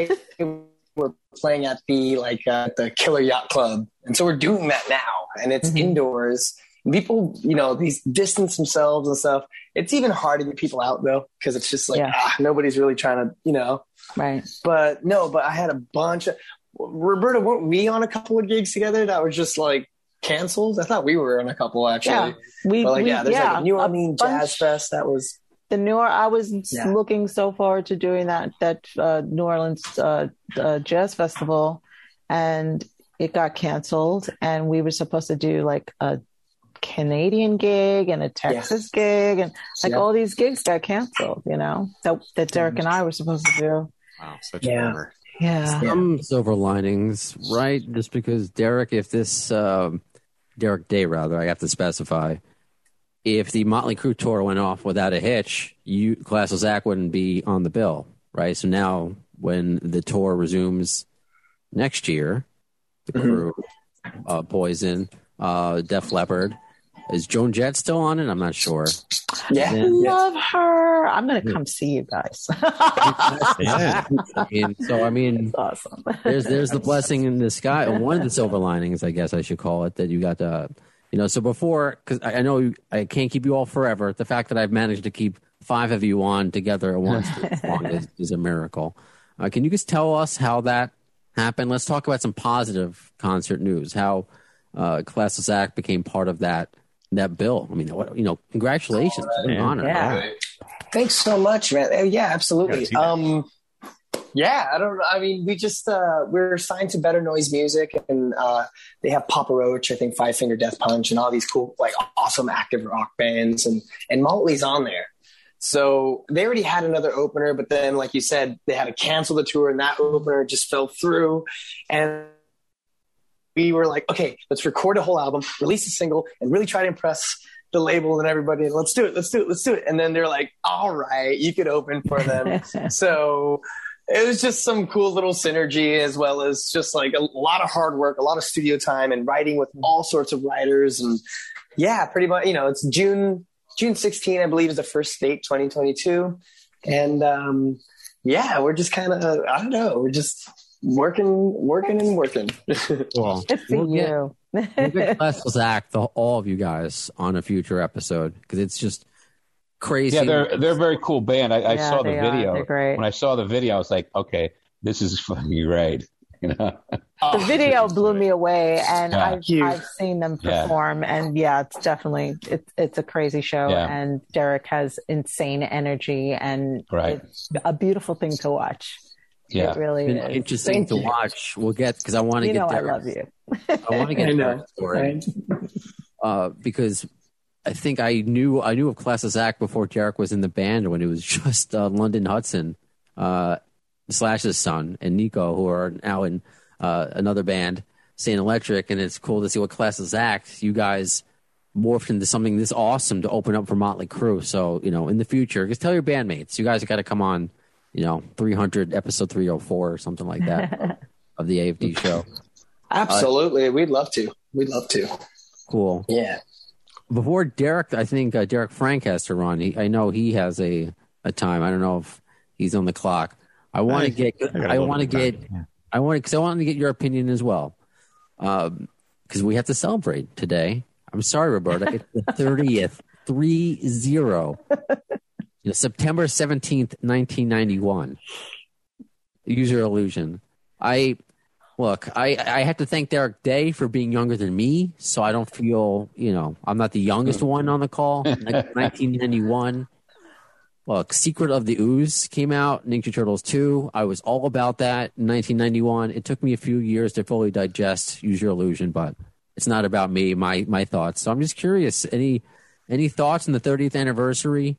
we're playing at the like uh, the Killer Yacht Club, and so we're doing that now, and it's Mhm. indoors. People, you know, these distance themselves and stuff. It's even hard to get people out though, because it's just like Yeah. ah, nobody's really trying to, you know. right. But no, but I had a bunch of Roberta, weren't we on a couple of gigs together that were just like canceled? I thought we were on a couple actually. Yeah, we, But like, we yeah, there's yeah, like a New Orleans bunch- Jazz Fest that was the New Or- I was Yeah. looking so forward to doing that that uh, New Orleans uh, uh, Jazz Festival, and it got canceled. And we were supposed to do like a Canadian gig and a Texas gig, and like Yeah. all these gigs got canceled. You know that that Derek and I were supposed to do. Wow, such Yeah. a bummer. Yeah, Some silver linings, right? Just because Derek, if this um, Derek Day rather, I have to specify, if the Motley Crue tour went off without a hitch, you Classless Act wouldn't be on the bill, right? So now, when the tour resumes next year, the Mm-hmm. crew, uh, Poison, uh, Def Leppard, is Joan Jett still on it? I'm not sure. yeah. Yeah. love her. I'm gonna come see you guys. *laughs* Yeah. I mean, so I mean, It's awesome. there's there's the *laughs* blessing in the sky. One of the silver linings, I guess I should call it, that you got to, you know. So before, because I, I know you, I can't keep you all forever. The fact that I've managed to keep five of you on together at once is, *laughs* is a miracle. Uh, can you just tell us how that happened? Let's talk about some positive concert news. How uh, Classless Act became part of that that bill. I mean, what, you know, congratulations, what an honor. Yeah. Thanks so much, man. Uh, Yeah, absolutely. Yeah. Um, yeah, I don't. I mean, we just uh, we're signed to Better Noise Music, and uh, they have Papa Roach, I think Five Finger Death Punch, and all these cool, like, awesome active rock bands, and and Motley's on there. So they already had another opener, but then, like you said, they had to cancel the tour, and that opener just fell through, and we were like, okay, let's record a whole album, release a single, and really try to impress the label and everybody. And let's do it, let's do it, let's do it. And then they're like, all right, you could open for them. *laughs* so it was just some cool little synergy as well as just like a lot of hard work, a lot of studio time and writing with all sorts of writers. And yeah, pretty much, you know, it's June, June 16, I believe is the first date, 2022. And, um, yeah, we're just kind of, I don't know, we're just working, working and working. *laughs* Cool. Good for We'll get- you. We'll get Classless Act, the, all of you guys, on a future episode because it's just crazy. Yeah, they're they're a very cool band. I, I Yeah, saw the they video. Great. When I saw the video, I was like, okay, this is fucking great. *laughs* You know, the oh, video blew me away and Yeah. I've, I've seen them Yeah. perform and yeah it's definitely it's it's a crazy show Yeah. and derek has insane energy and Right. it's a beautiful thing to watch yeah. it really been is interesting Thank to you. watch. We'll get because I want to you get know i Derek. love you I want to *laughs* get I know. Derek's story uh, because I think I knew I knew of Classless Act before Derek was in the band when it was *laughs* just uh, London Hudson, uh, Slash's son, and Nico who are now in uh, another band, Saint Electric, and it's cool to see what Classless Act you guys morphed into something this awesome to open up for Motley Crue. So you know, in the future, just tell your bandmates you guys got to come on. You know, 300 episode 304 or something like that *laughs* of the AFD show. Absolutely. We'd love to. We'd love to. Cool. Yeah. before Derek, I think uh, Derek Frank has to run. He, I know he has a, a time. I don't know if he's on the clock. I want to get. I got a I little want to get. yeah. I want because I want to get your opinion as well, because we have to celebrate today. I'm sorry, Roberta. It's the *laughs* thirtieth, three zero. September seventeenth, nineteen ninety one. Use Your Illusion. I look. I I have to thank Derek Day for being younger than me, so I don't feel you know I'm not the youngest hmm. one on the call. *laughs* Nineteen ninety one. Look, Secret of the Ooze came out, Ninja Turtles 2. I was all about that in 1991. It took me a few years to fully digest Use Your Illusion, but it's not about me, my my thoughts. So I'm just curious, any any thoughts on the 30th anniversary?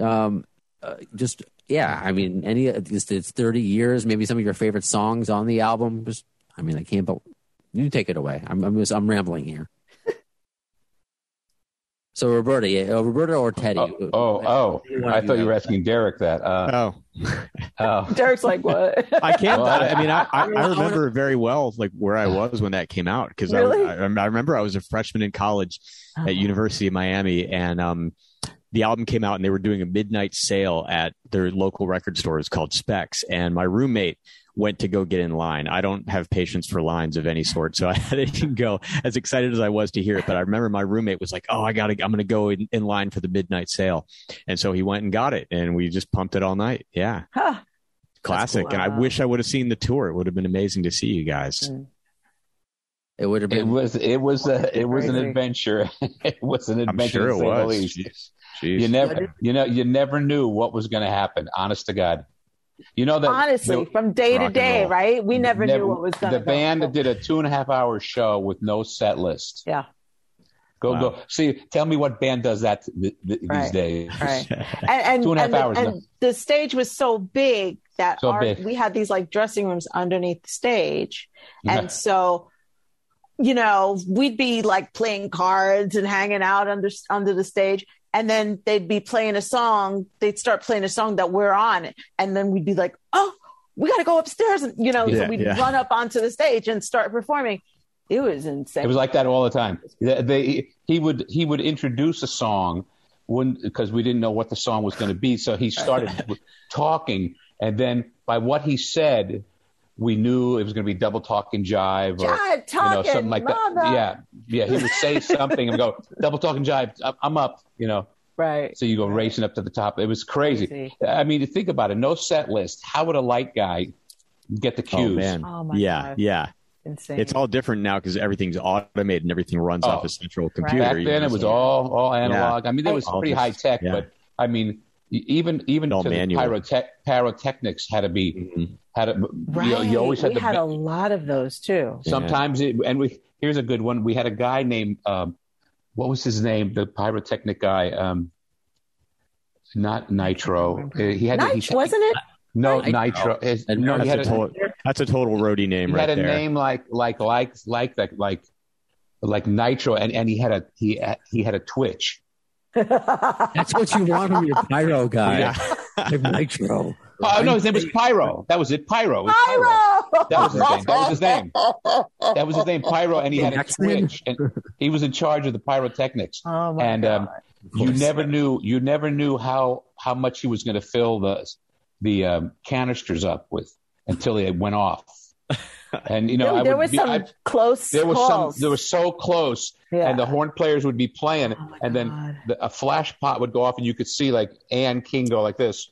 Um, uh, just yeah, I mean, any just it's 30 years, maybe some of your favorite songs on the album. Just I mean, I can't but you take it away. I'm I'm just I'm rambling here. So Roberta, yeah, uh, Roberta or Teddy? Oh, oh, oh. I thought you were asking Derek that. Uh, Oh, *laughs* oh. derek's like what I can't. Well, I, I mean, I, I, I wanna- remember very well, like where I was when that came out, because Really? I, I, I remember I was a freshman in college Oh. at University of Miami, and um, the album came out, and they were doing a midnight sale at their local record store. stores called Specs, and my roommate went to go get in line. I don't have patience for lines of any sort, so *laughs* I didn't go as excited as I was to hear it. But I remember my roommate was like, "Oh, I gotta, I'm gonna go in, in line for the midnight sale," and so he went and got it, and we just pumped it all night. Yeah. Huh. classic. cool. And I wish I would have seen the tour. It would have been amazing to see you guys. Mm. It would have been. It was it was a it was an adventure. *laughs* it was an I'm adventure. sure it was. Least. Jeez. Jeez. You never you know you never knew what was going to happen. Honest to God, you know that Honestly, the- from day to day, roll. right? We never, knew what was going to The band did a two and a half hour show with no set list. Yeah, Go Wow. go see. Tell me what band does that th- th- these days. right. And *laughs* and, Two and a half and, the, hours, and the stage was so big that So our, big. we had these like dressing rooms underneath the stage, Yeah. and so you know we'd be like playing cards and hanging out under under the stage. And then they'd be playing a song. They'd start playing a song that we're on, and then we'd be like, "Oh, we got to go upstairs!" And you know, Yeah, so we'd yeah. run up onto the stage and start performing. It was insane. It was like that all the time. They, they- he would he would introduce a song when because we didn't know what the song was going to be, so he started talking, and then by what he said, we knew it was going to be double talk and jive or Jive, you know something like that. Yeah, yeah. He would say *laughs* something and go double talk and jive. I'm- I'm up. You know, right. so you go racing up to the top. It was crazy. Crazy. I mean, to think about it, no set list. How would a light guy get the Oh cues? man. Oh, my yeah, God. yeah. Insane. It's all different now because everything's automated and everything runs Oh. off a central computer. Back then, it was all all analog. I mean, it was All pretty just- high tech, yeah. but I mean, even even All to the manual. pyrotechnics had to be Mhm. had to, right. you, know, you always had we to. had a lot of those too. sometimes it, and we here's a good one. We had a guy named um, what was his name? The pyrotechnic guy. Um, not Nitro. He had Nitro, he, wasn't it? no Nitro. Nitro. His- And no, he That's had a, a, total, that's a total roadie name right there. he right had a there. name like like like like that like like Nitro, and, and he had a he he had a twitch. That's what you want from your pyro guy. Yeah. Like Nitro. *laughs* Oh no, his name was Pyro. That was it. Pyro. It was Pyro. Pyro. That was his name. That was his name. That was his name, Pyro, and he had a X-Men? twitch, and he was in charge of the pyrotechnics. Oh my and god. um, you never knew, you never knew how how much he was going to fill the the um, canisters up with until they went off. *laughs* And you know, there, I there was be, some I, close there was some, there was so close, Yeah. and the horn players would be playing, Oh and then the, a flash pot would go off, and you could see like Ann King go like this.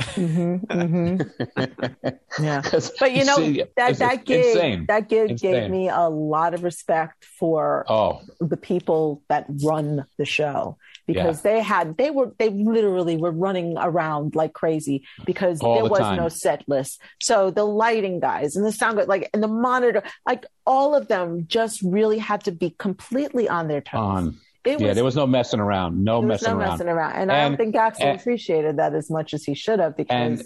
Mhm, mhm. *laughs* yeah. But you know see, that that gig insane. that gig Insane. gave me a lot of respect for Oh, the people that run the show because they had they were they literally were running around like crazy because All there the was time. no set list. So the lighting guys and the sound like and the monitor, like all of them just really had to be completely on their toes. on. it yeah, was, there was no messing around. No messing no around. messing around, and, I don't think Axl and- appreciated that as much as he should have because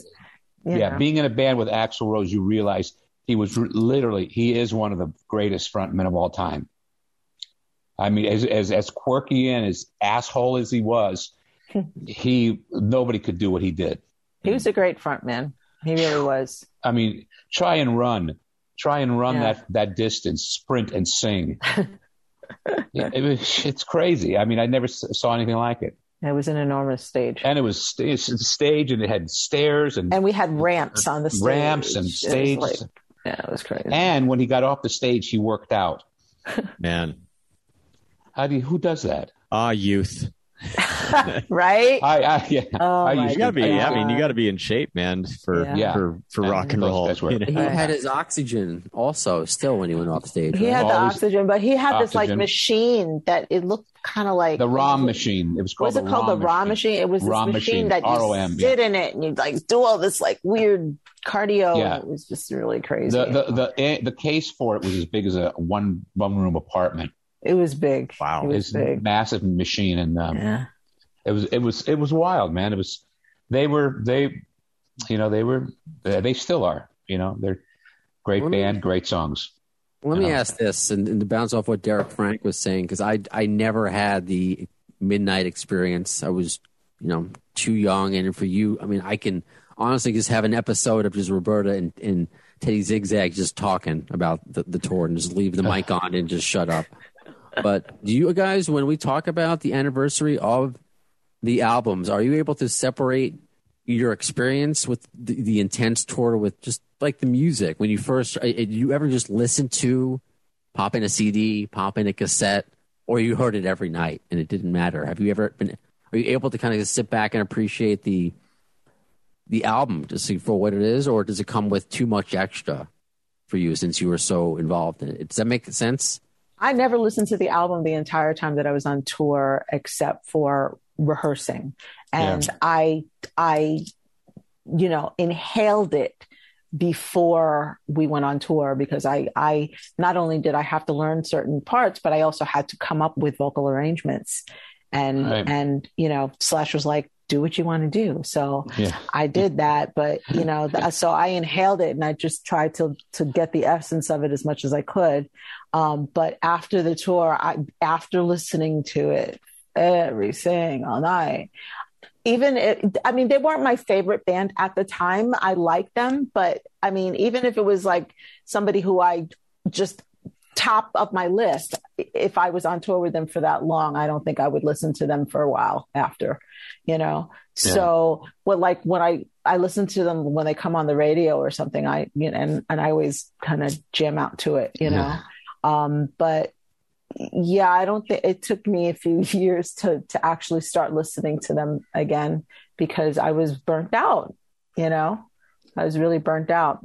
And- yeah, know. being in a band with Axl Rose, you realize he was literally he is one of the greatest frontmen of all time. I mean, as as as quirky and as asshole as he was, *laughs* he nobody could do what he did. he was a great front man. He really was. I mean, try and run, try and run Yeah. that that distance, sprint and sing. *laughs* yeah, it was, it's crazy. I mean, I never saw anything like it. It was an enormous stage. And it was st- stage, and it had stairs and, And we had ramps uh, on the stage. ramps and It stage. like- yeah, it was crazy. And when he got off the stage, he worked out. *laughs* Man. How do you, who does that? Ah, youth. *laughs* right? I, I yeah. Oh I used You gotta be. I, I mean, you gotta be in shape, man, for Yeah. for for Yeah. rock and roll. that's right. you know? He had his oxygen also still when he went off stage. he right? had the Always oxygen, but he had this like machine that it looked kind of like the ROM machine. It was What called was it called? The ROM machine. It was this ROM machine, machine, that you ROM, sit in it and you like do all this like weird cardio. Yeah. It was just really crazy. The, the the the case for it was as big as a one one room apartment. It was big. Wow. It was It's big. massive machine, and um, Yeah. it was it was it was wild, man. It was they were they, you know, they were they still are. You know, they're great me- band, great songs. Let me Yeah. ask this, and, and to bounce off what Derek Frank was saying, because I I never had the midnight experience. I was, you know, too young, and for you, I mean, I can honestly just have an episode of just Roberta and, and Teddy Zigzag just talking about the, the tour and just leave the *laughs* mic on and just shut up. But do you guys, when we talk about the anniversary of the albums, are you able to separate your experience with the, the intense tour with just like the music when you first uh, did you ever just listen to pop in a cd pop in a cassette or you heard it every night and it didn't matter have you ever been are you able to kind of just sit back and appreciate the the album to see for what it is, or does it come with too much extra for you since you were so involved in it? Does that make sense? I never listened to the album the entire time that I was on tour, except for rehearsing, and Yeah. I, I, you know, inhaled it before we went on tour because I, I not only did I have to learn certain parts, but I also had to come up with vocal arrangements, and Right. and you know, Slash was like, "Do what you want to do," so. Yeah. I did that, but you know, so I inhaled it and I just tried to to get the essence of it as much as I could. Um, but after the tour, I after listening to it every single night, even it, I mean, they weren't my favorite band at the time. I liked them, but I mean, even if it was like somebody who I just top of my list, if I was on tour with them for that long, I don't think I would listen to them for a while after, you know. Yeah. So, what like when I I listen to them when they come on the radio or something, I you know, and and I always kind of jam out to it, you know. Um, but yeah, I don't think it took me a few *laughs* years to to actually start listening to them again because I was burnt out, you know. I was really burnt out.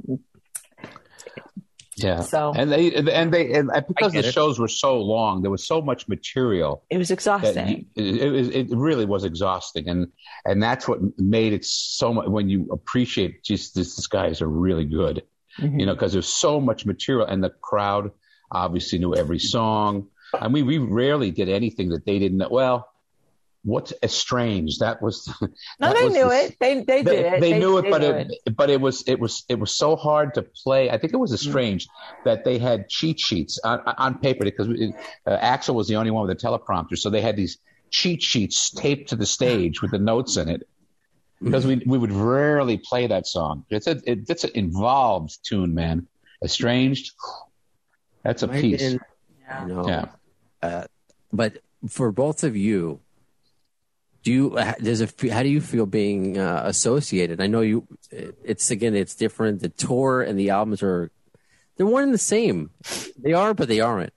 Yeah. So- and they and they and because the it. shows were so long, there was so much material It was exhausting. you, it, it, was- it really was exhausting, and and that's what made it so much. When you appreciate, just this, these guys are really good, Mhm. you know, because there's so much material, and the crowd obviously knew every song. I mean, we rarely did anything that they didn't know. Well, what's estranged? That was *laughs* no, that they was knew the- it. They they they, did it. they knew it, but knew it, but it was it was it was so hard to play. I think it was Mm. strange that they had cheat sheets on, on paper because we, uh, Axl was the only one with a teleprompter, so they had these cheat sheets taped to the stage with the notes in it. Because we we would rarely play that song. It's a it, it's an involved tune, man. Estranged, that's a Might piece. been, you know, Yeah. uh, but for both of you, do you does it how do you feel being uh, associated? I know you. It's again, it's different. The tour and the albums are they're one and the same. They are, but they aren't.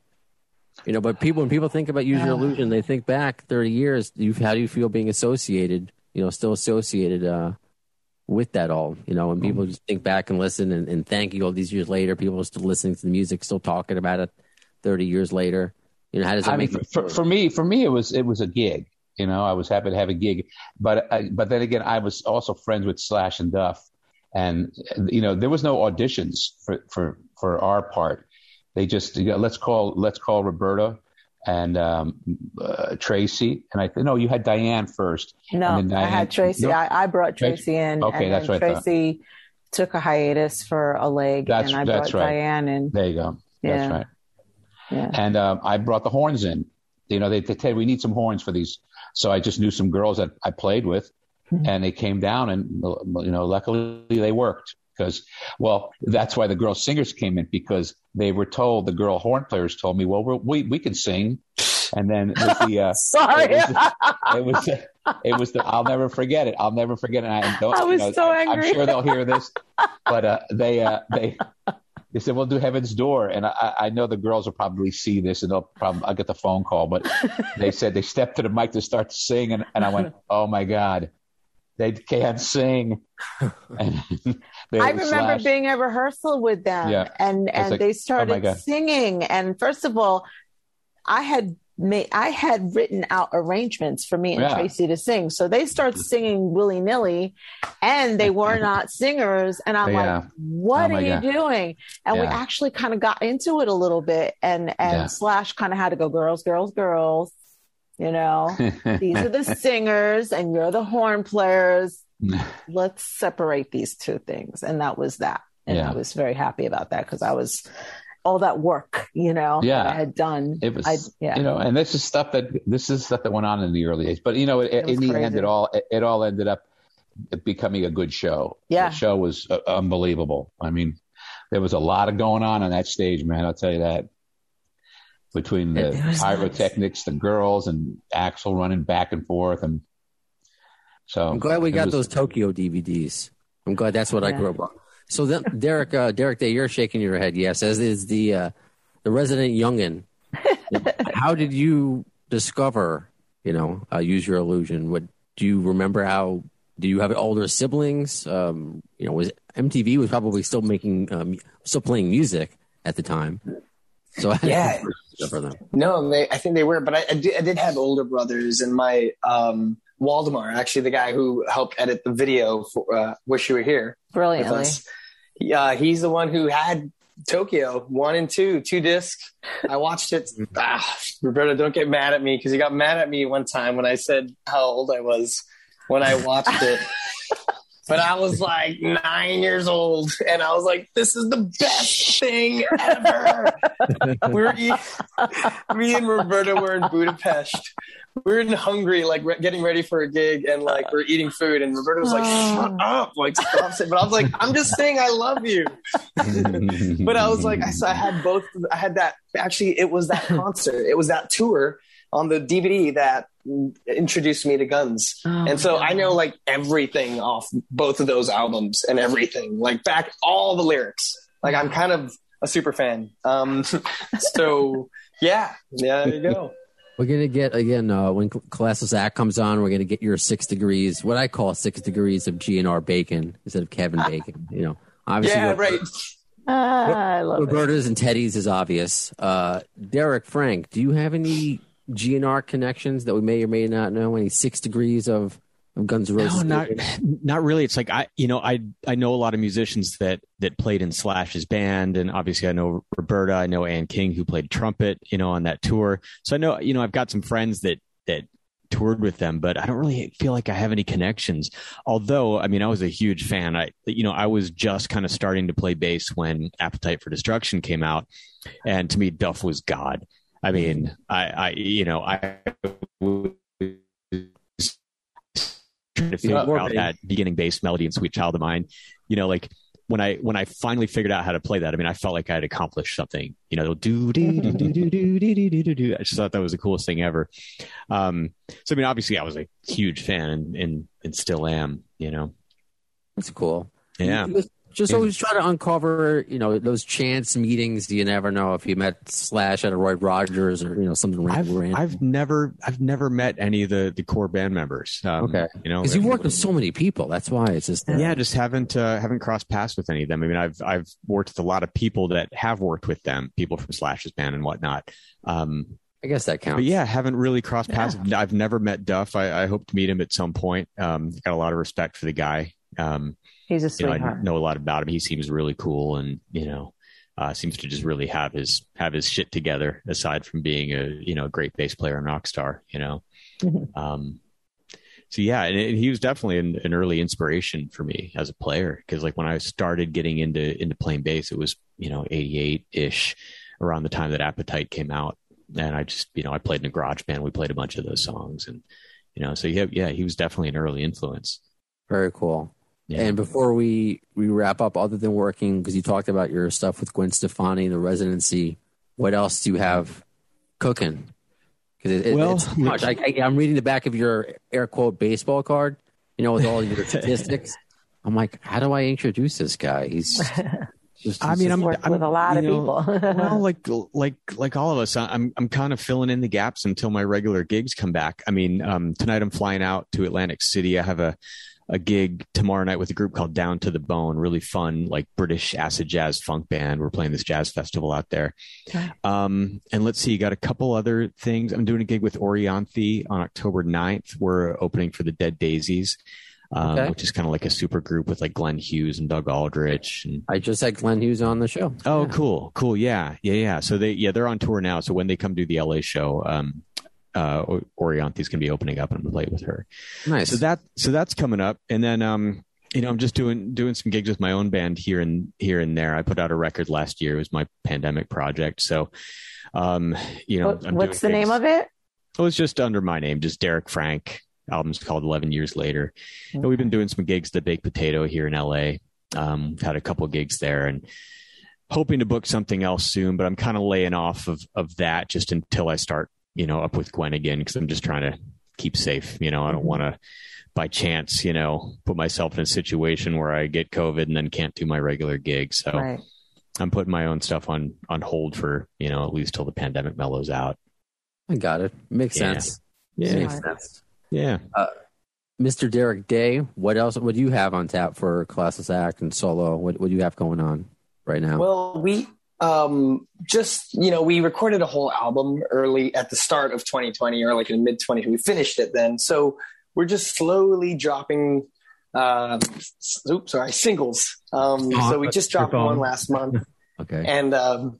You know, but people when people think about Use Your Illusion, they think back thirty years. You, how do you feel being associated? You know, still associated uh, with that all. You know, and people just think back and listen and, and thank you all these years later. People are still listening to the music, still talking about it thirty years later. You know, how does that I mean, make you for, for me, for me, it was it was a gig. You know, I was happy to have a gig, but I, but then again, I was also friends with Slash and Duff, and you know, there was no auditions for for for our part. They just you know, let's call let's call Roberta and um, uh, Tracy, and I no, you had Diane first. No, And then I had Tracy. No? I, I brought Tracy- Tracy in. Okay, and that's thought. Tracy took a hiatus for a leg, That's- and I brought right. Diane in. There you go. Yeah. That's right. Yeah. And um, I brought the horns in. You know, they, they said we need some horns for these. So I just knew some girls that I played with, Mhm. and they came down, and you know, luckily they worked because, well, that's why the girl singers came in because they were told the girl horn players told me, well, we we can sing, and then with the uh, Sorry, *laughs* it was, it was it was the I'll never forget it. I'll never forget it. I, don't, I was you know, so angry. I'm sure they'll hear this, but uh, they uh, they they said we'll do Heaven's Door, and I, I know the girls will probably see this, and they'll probably I'll get the phone call. But *laughs* they said they stepped to the mic to start to sing, and, and I went, oh my god, they can't sing. *laughs* And they I remember slashed. being at rehearsal with them, Yeah. and and like, they oh started God. singing. And first of all, I had made I had written out arrangements for me and Yeah. Tracy to sing, so they start mm-hmm. singing willy nilly, and they were *laughs* not singers. And I'm Yeah. like, "What Oh are my you doing?" And we actually kind of got into it a little bit, and and Yeah. Slash kind of had to go, "Girls, girls, girls." You know, these are the *laughs* singers, and you're the horn players *laughs* let's separate these two things and that was that and Yeah. i was very happy about that because i was all that work you know Yeah. that i had done It was, I, yeah you know, and this is stuff that this is stuff that went on in the early days. But you know, it, It in the end, it all it, it all ended up becoming a good show. Yeah. the show was uh, unbelievable. I mean, there was a lot of going on on that stage, man. I'll tell you that. Between the It- it pyrotechnics, the girls, and Axl running back and forth, and so I'm glad we got was- those Tokyo DVDs. I'm glad that's what I grew up on. So then, *laughs* Derek, uh, Derek, Day, you're shaking your head. Yes, as is the uh, the resident youngin. *laughs* how did you discover? You know, uh, use your illusion. What do you remember? How do you have older siblings? Um, you know, was MTV was probably still making, um, still playing music at the time. So Yeah. for them. No, they, I think they were, but I, I, did, I did have older brothers, and my um, Waldemar, actually the guy who helped edit the video for uh, "Wish You Were Here" with Brilliantly. Yeah, he's the one who had Tokyo one and two, two discs. I watched it. ah, Roberta, don't get mad at me because he got mad at me one time when I said how old I was when I watched it. *laughs* But I was like nine years old, and I was like, "This is the best thing ever." *laughs* we're me and Roberta were in Budapest. We were in Hungary, like re- getting ready for a gig, and like we're eating food, and Roberta was like, "Shut oh. up!" Like stop saying. But I was like, "I'm just saying I love you." *laughs* but I was like, I, so I had both. I had that. Actually, it was that concert. It was that tour on the DVD that introduced me to Guns, Oh, and so I know like everything off both of those albums and everything, like back all the lyrics. Like I'm kind of a super fan. Um, *laughs* so yeah, yeah, there you go. We're gonna get again uh, when Classless Act comes on. We're gonna get your six degrees, what I call six degrees of GNR Bacon instead of Kevin Bacon. *laughs* You know, obviously, Yeah, Robert- right. I love it. Roberta's and Teddy's is obvious. Uh, Derek Frank, do you have any GNR connections that we may or may not know? Any six degrees of, of Guns N' Roses? No, not *laughs* not really. It's like I, you know, I I know a lot of musicians that that played in Slash's band, and obviously I know Roberta. I know Ann King who played trumpet, you know, on that tour. So I know, you know, I've got some friends that that toured with them, but I don't really feel like I have any connections. Although, I mean, I was a huge fan. I, you know, I was just kind of starting to play bass when Appetite for Destruction came out, and to me, Duff was God. I mean, I, I, you know, I was trying to figure Yeah, out that beginning bass melody in Sweet Child of Mine. You know, like when I when I finally figured out how to play that, I mean, I felt like I had accomplished something. You know, do do do do do do do do do do. I just thought that was the coolest thing ever. Um, so I mean, obviously, I was a huge fan and and, and still am. You know, That's cool. yeah. Just, always try to uncover, you know, those chance meetings. Do you never know if you met Slash at a Roy Rogers or you know something I've random. I've never I've never met any of the the core band members. Um, Okay. you know, because you work with so many people. That's why it's just yeah, just haven't uh, haven't crossed paths with any of them. I mean, I've I've worked with a lot of people that have worked with them, people from Slash's band and whatnot. Um, I guess that counts. but yeah, haven't really crossed paths. I've never met Duff. I, I hope to meet him at some point. Um, got a lot of respect for the guy. Um, He's a you know, I know a lot about him. He seems really cool, and you know, uh, seems to just really have his have his shit together. Aside from being a you know a great bass player and rock star, you know. um, so yeah, and, and he was definitely an, an early inspiration for me as a player because like when I started getting into into playing bass, it was you know eighty eight ish around the time that Appetite came out, and I just you know I played in a garage band. We played a bunch of those songs, and you know, so yeah, yeah, he was definitely an early influence. Very cool. Yeah. And before we we wrap up, other than working, because you talked about your stuff with Gwen Stefani and the residency, what else do you have cooking? Because it, it- Well, it's too much. I, I, I'm reading the back of your air quote baseball card, you know, with all your *laughs* statistics. I'm like, how do I introduce this guy? He's just, *laughs* just I mean, just- I'm Worked with a lot of know, people. *laughs* well, like like like all of us, I- I'm I'm kind of filling in the gaps until my regular gigs come back. I mean, um, tonight I'm flying out to Atlantic City. I have a a gig tomorrow night with a group called Down to the Bone. Really fun, like British acid jazz funk band. We're playing this jazz festival out there. Um, and let's see, got a couple other things. I'm doing a gig with Orianthi on October 9th. We're opening for the Dead Daisies. Um, Okay. which is kind of like a super group with like Glenn Hughes and Doug Aldrich and I just had Glenn Hughes on the show. Oh, cool, cool, yeah, yeah, yeah. So they, yeah, they're on tour now. So when they come do the LA show, um, uh, O- Orianthi's gonna be opening up and I'm play with her. Nice. So that, so that's coming up, and then, um, you know, I'm just doing doing some gigs with my own band here and here and there. I put out a record last year. It was my pandemic project. So, um, you know, What- I'm what's the doing name of it? it was just under my name, just Derek Frank. Album's called 11 Years Later. And we've been doing some gigs at the Baked Potato here in LA. Um, we've had a couple gigs there and hoping to book something else soon, but I'm kind of laying off of, of that just until I start, you know, up with Gwen again because I'm just trying to keep safe. You know, I don't want to, by chance, you know, put myself in a situation where I get COVID and then can't do my regular gig. So Right. I'm putting my own stuff on on hold for, you know, at least till the pandemic mellows out. I got it. Makes Yeah. sense. Yeah. Makes sense. Yeah. Uh, Mr. Derek Day, what else? What do you have on tap for Classless Act and solo? What What do you have going on right now? Well, we um, just you know we recorded a whole album early at the start of 2020 or like in mid 20. We finished it then, so we're just slowly dropping. Uh, oops, sorry, singles. Um, so we just dropped one last month. *laughs* okay. and um,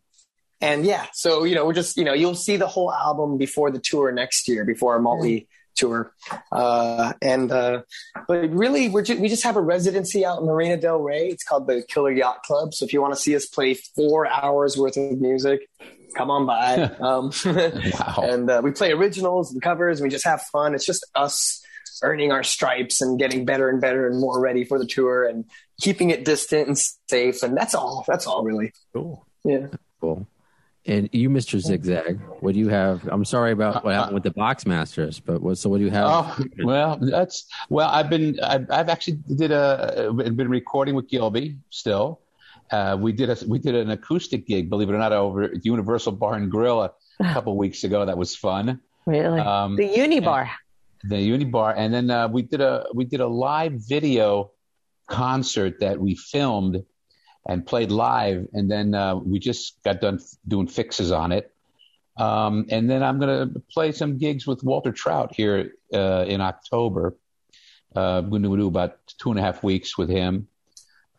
and yeah, so you know, we're just you know, you'll see the whole album before the tour next year, before our Motley tour, uh, and uh, but really, we're ju- we just have a residency out in Marina Del Rey. It's called the Killer Yacht Club. So if you want to see us play four hours worth of music, come on by. *laughs* um, *laughs* Wow. and uh, we play originals and covers, and we just have fun. It's just us earning our stripes and getting better and better and more ready for the tour and keeping it distant and safe. And that's all. That's all, really. Cool. Yeah. Cool. And you, Mr. Zigzag, what do you have? I'm sorry about what happened with the Boxmasters, but what? So what do you have? Oh well, that's well. I've been I've, I've actually did a been recording with Gilby still. Uh, we did a we did an acoustic gig, believe it or not, over at Universal Bar and Grill a *sighs* couple weeks ago. That was fun. Really? Um, the Unibar. the Unibar, and then uh, we did a we did a live video concert that we filmed and played live, and then uh, we just got done f- doing fixes on it. Um, and then I'm gonna play some gigs with Walter Trout here uh, in October. Uh, we're gonna do about two and a half weeks with him.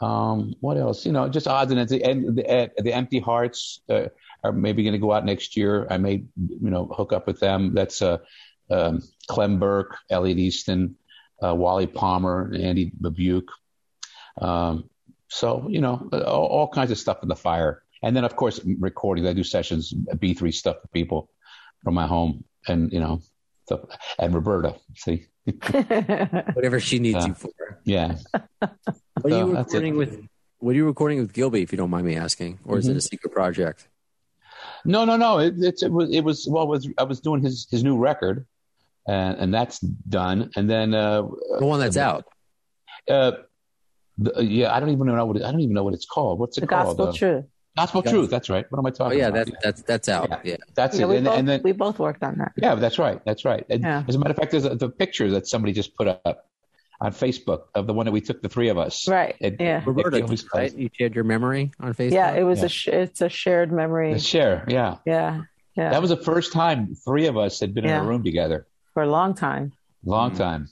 Um, what else? You know, just odds and ends. The, and the, the Empty Hearts uh, are maybe going to go out next year. I may, you know, hook up with them. That's uh, um, Clem Burke, Elliot Easton, uh, Wally Palmer, Andy Babiuk. Um, so, you know, all, all kinds of stuff in the fire. And then, of course, recording. I do sessions, B3 stuff for people from my home and, you know. And Roberta, see? *laughs* Whatever she needs Yeah. you for. Yeah. What are you So, recording with? What are you recording with Gilby, if you don't mind me asking, or is it a secret project? No, no, no. It, it's, it was, it was, well, it was, I was doing his, his new record and, and that's done. And then, uh, The one that's out. uh, the, yeah, I don't even know what it, I don't even know what it's called. What's it the called? gospel Uh, truth. Gospel Gospel- Truth. That's right. What am I talking? Oh talking yeah, about? that's that's that's out. Yeah. that's Yeah, it. And, both, and then, we both worked on that. yeah, that's right. That's right. And Yeah. As a matter of fact, there's a, the picture that somebody just put up on Facebook of the one that we took, the three of us. Right. It- yeah. Roberta, It was right? You shared your memory on Facebook. Yeah. It was Yeah. a sh- it's a shared memory. The share. Yeah. Yeah. Yeah. That was the first time three of us had been in a room together. for a long time. Long Mhm. time.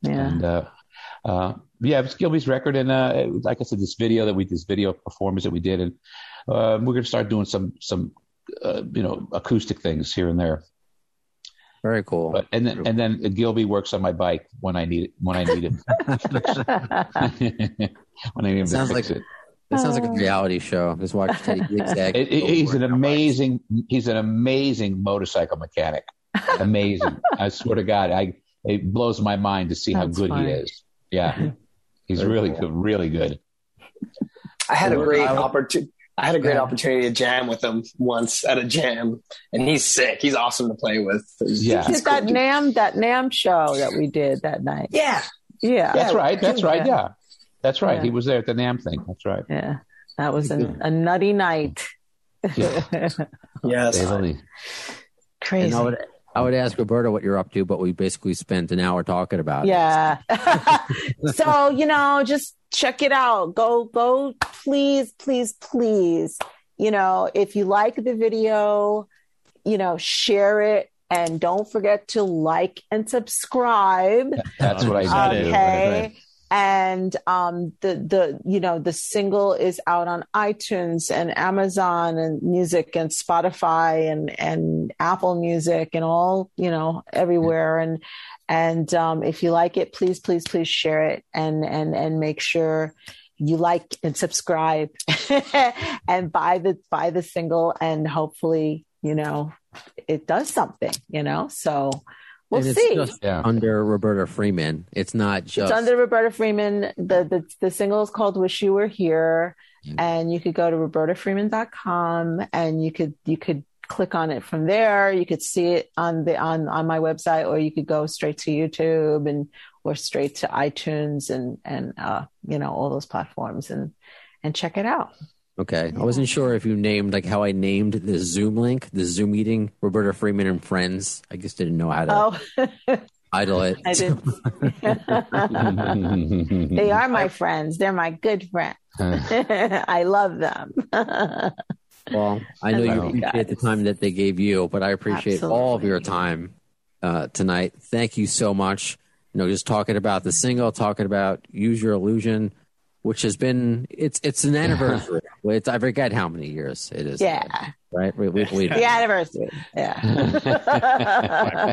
Yeah. And uh, uh, yeah, it was Gilby's record, and uh, like I said, this video that we, this video performance that we did, and uh, we're gonna start doing some some uh, you know acoustic things here and there. Very cool. But and then and then Gilby works on my bike when I need it when I need it *laughs* *laughs* when I need him to Sounds like- it. That sounds like a reality show. Just watch Teddy Zigzag. It- it- he's an amazing he's an amazing motorcycle mechanic. Amazing. *laughs* I swear to God, I it blows my mind to see how good he is. Yeah. *laughs* He's Very really cool. good, really good. I had a great I- opportunity. I had a great Yeah. opportunity to jam with him once at a jam, and he's sick. He's awesome to play with. He's- Yeah. he's Did that cool. NAMM that NAMM show that we did that night. Yeah, Yeah. That's right. That's right. Yeah. Yeah. That's right. Yeah. He was there at the NAMM thing. That's right. Yeah. That was an, a nutty night. Yeah. *laughs* yes. They Crazy. And I would I would ask Roberta what you're up to, but we basically spent an hour talking about it. Yeah. *laughs* so, you know, just check it out. Go, go, please, please, please. You know, if you like the video, you know, share it and don't forget to like and subscribe. That's what I Got did. it. Okay. And um the the you know the single is out on iTunes and Amazon and Music and Spotify and and Apple Music and all you know everywhere. And and um if you like it please please please share it and and and make sure you like and subscribe *laughs* and buy the buy the single and hopefully you know it does something you know? So we'll And it's see just Yeah. under Roberta Freeman. It's not just it's under Roberta Freeman. The, the the single is called "Wish You Were Here," Yeah. and you could go to robertafreeman.com and you could you could click on it from there. You could see it on the on on my website, or you could go straight to YouTube and or straight to iTunes and and uh, you know all those platforms and and check it out. Okay. I wasn't sure if you named like how I named the Zoom link, the Zoom meeting, Roberta Freeman and Friends. I just didn't know how to Oh, *laughs* Idle it. I did. *laughs* they are my friends. They're my good friends. *laughs* I love them. Well, I know I you appreciate the time that they gave you, but I appreciate all of your time uh, tonight. Thank you so much. You know, just talking about the single, talking about "Use Your Illusion," which has been it's it's an *laughs* anniversary. it's, I forget how many years it is. yeah. right. We, we, we, *laughs* The anniversary. Yeah.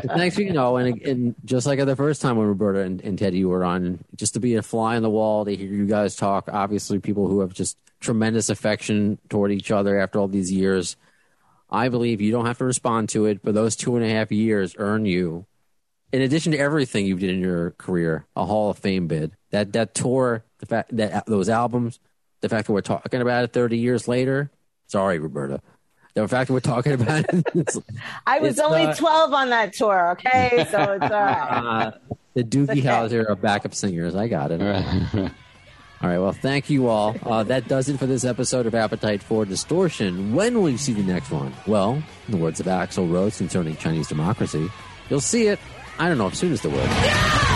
*laughs* thanks for you know, and, and just like the first time when Roberta and, and Teddy were on, just to be a fly on the wall to hear you guys talk. Obviously, people who have just tremendous affection toward each other after all these years. I believe you don't have to respond to it, but those two and a half years earn you, in addition to everything you did in your career, a Hall of Fame bid. That that tour, the fact that those albums, the fact that we're talking about it thirty years later. Sorry, Roberta. The fact that we're talking about it. *laughs* it's- I was It's, only uh, 12 on that tour, okay? So it's all right. *laughs* uh, the Doogie Okay. Howser of backup singers. I got it. *laughs* All right. Well, thank you all. Uh, that does it for this episode of Appetite for Distortion. When will you see the next one? Well, in the words of Axl Rose concerning Chinese democracy, you'll see it. I don't know if soon is the word. Thanks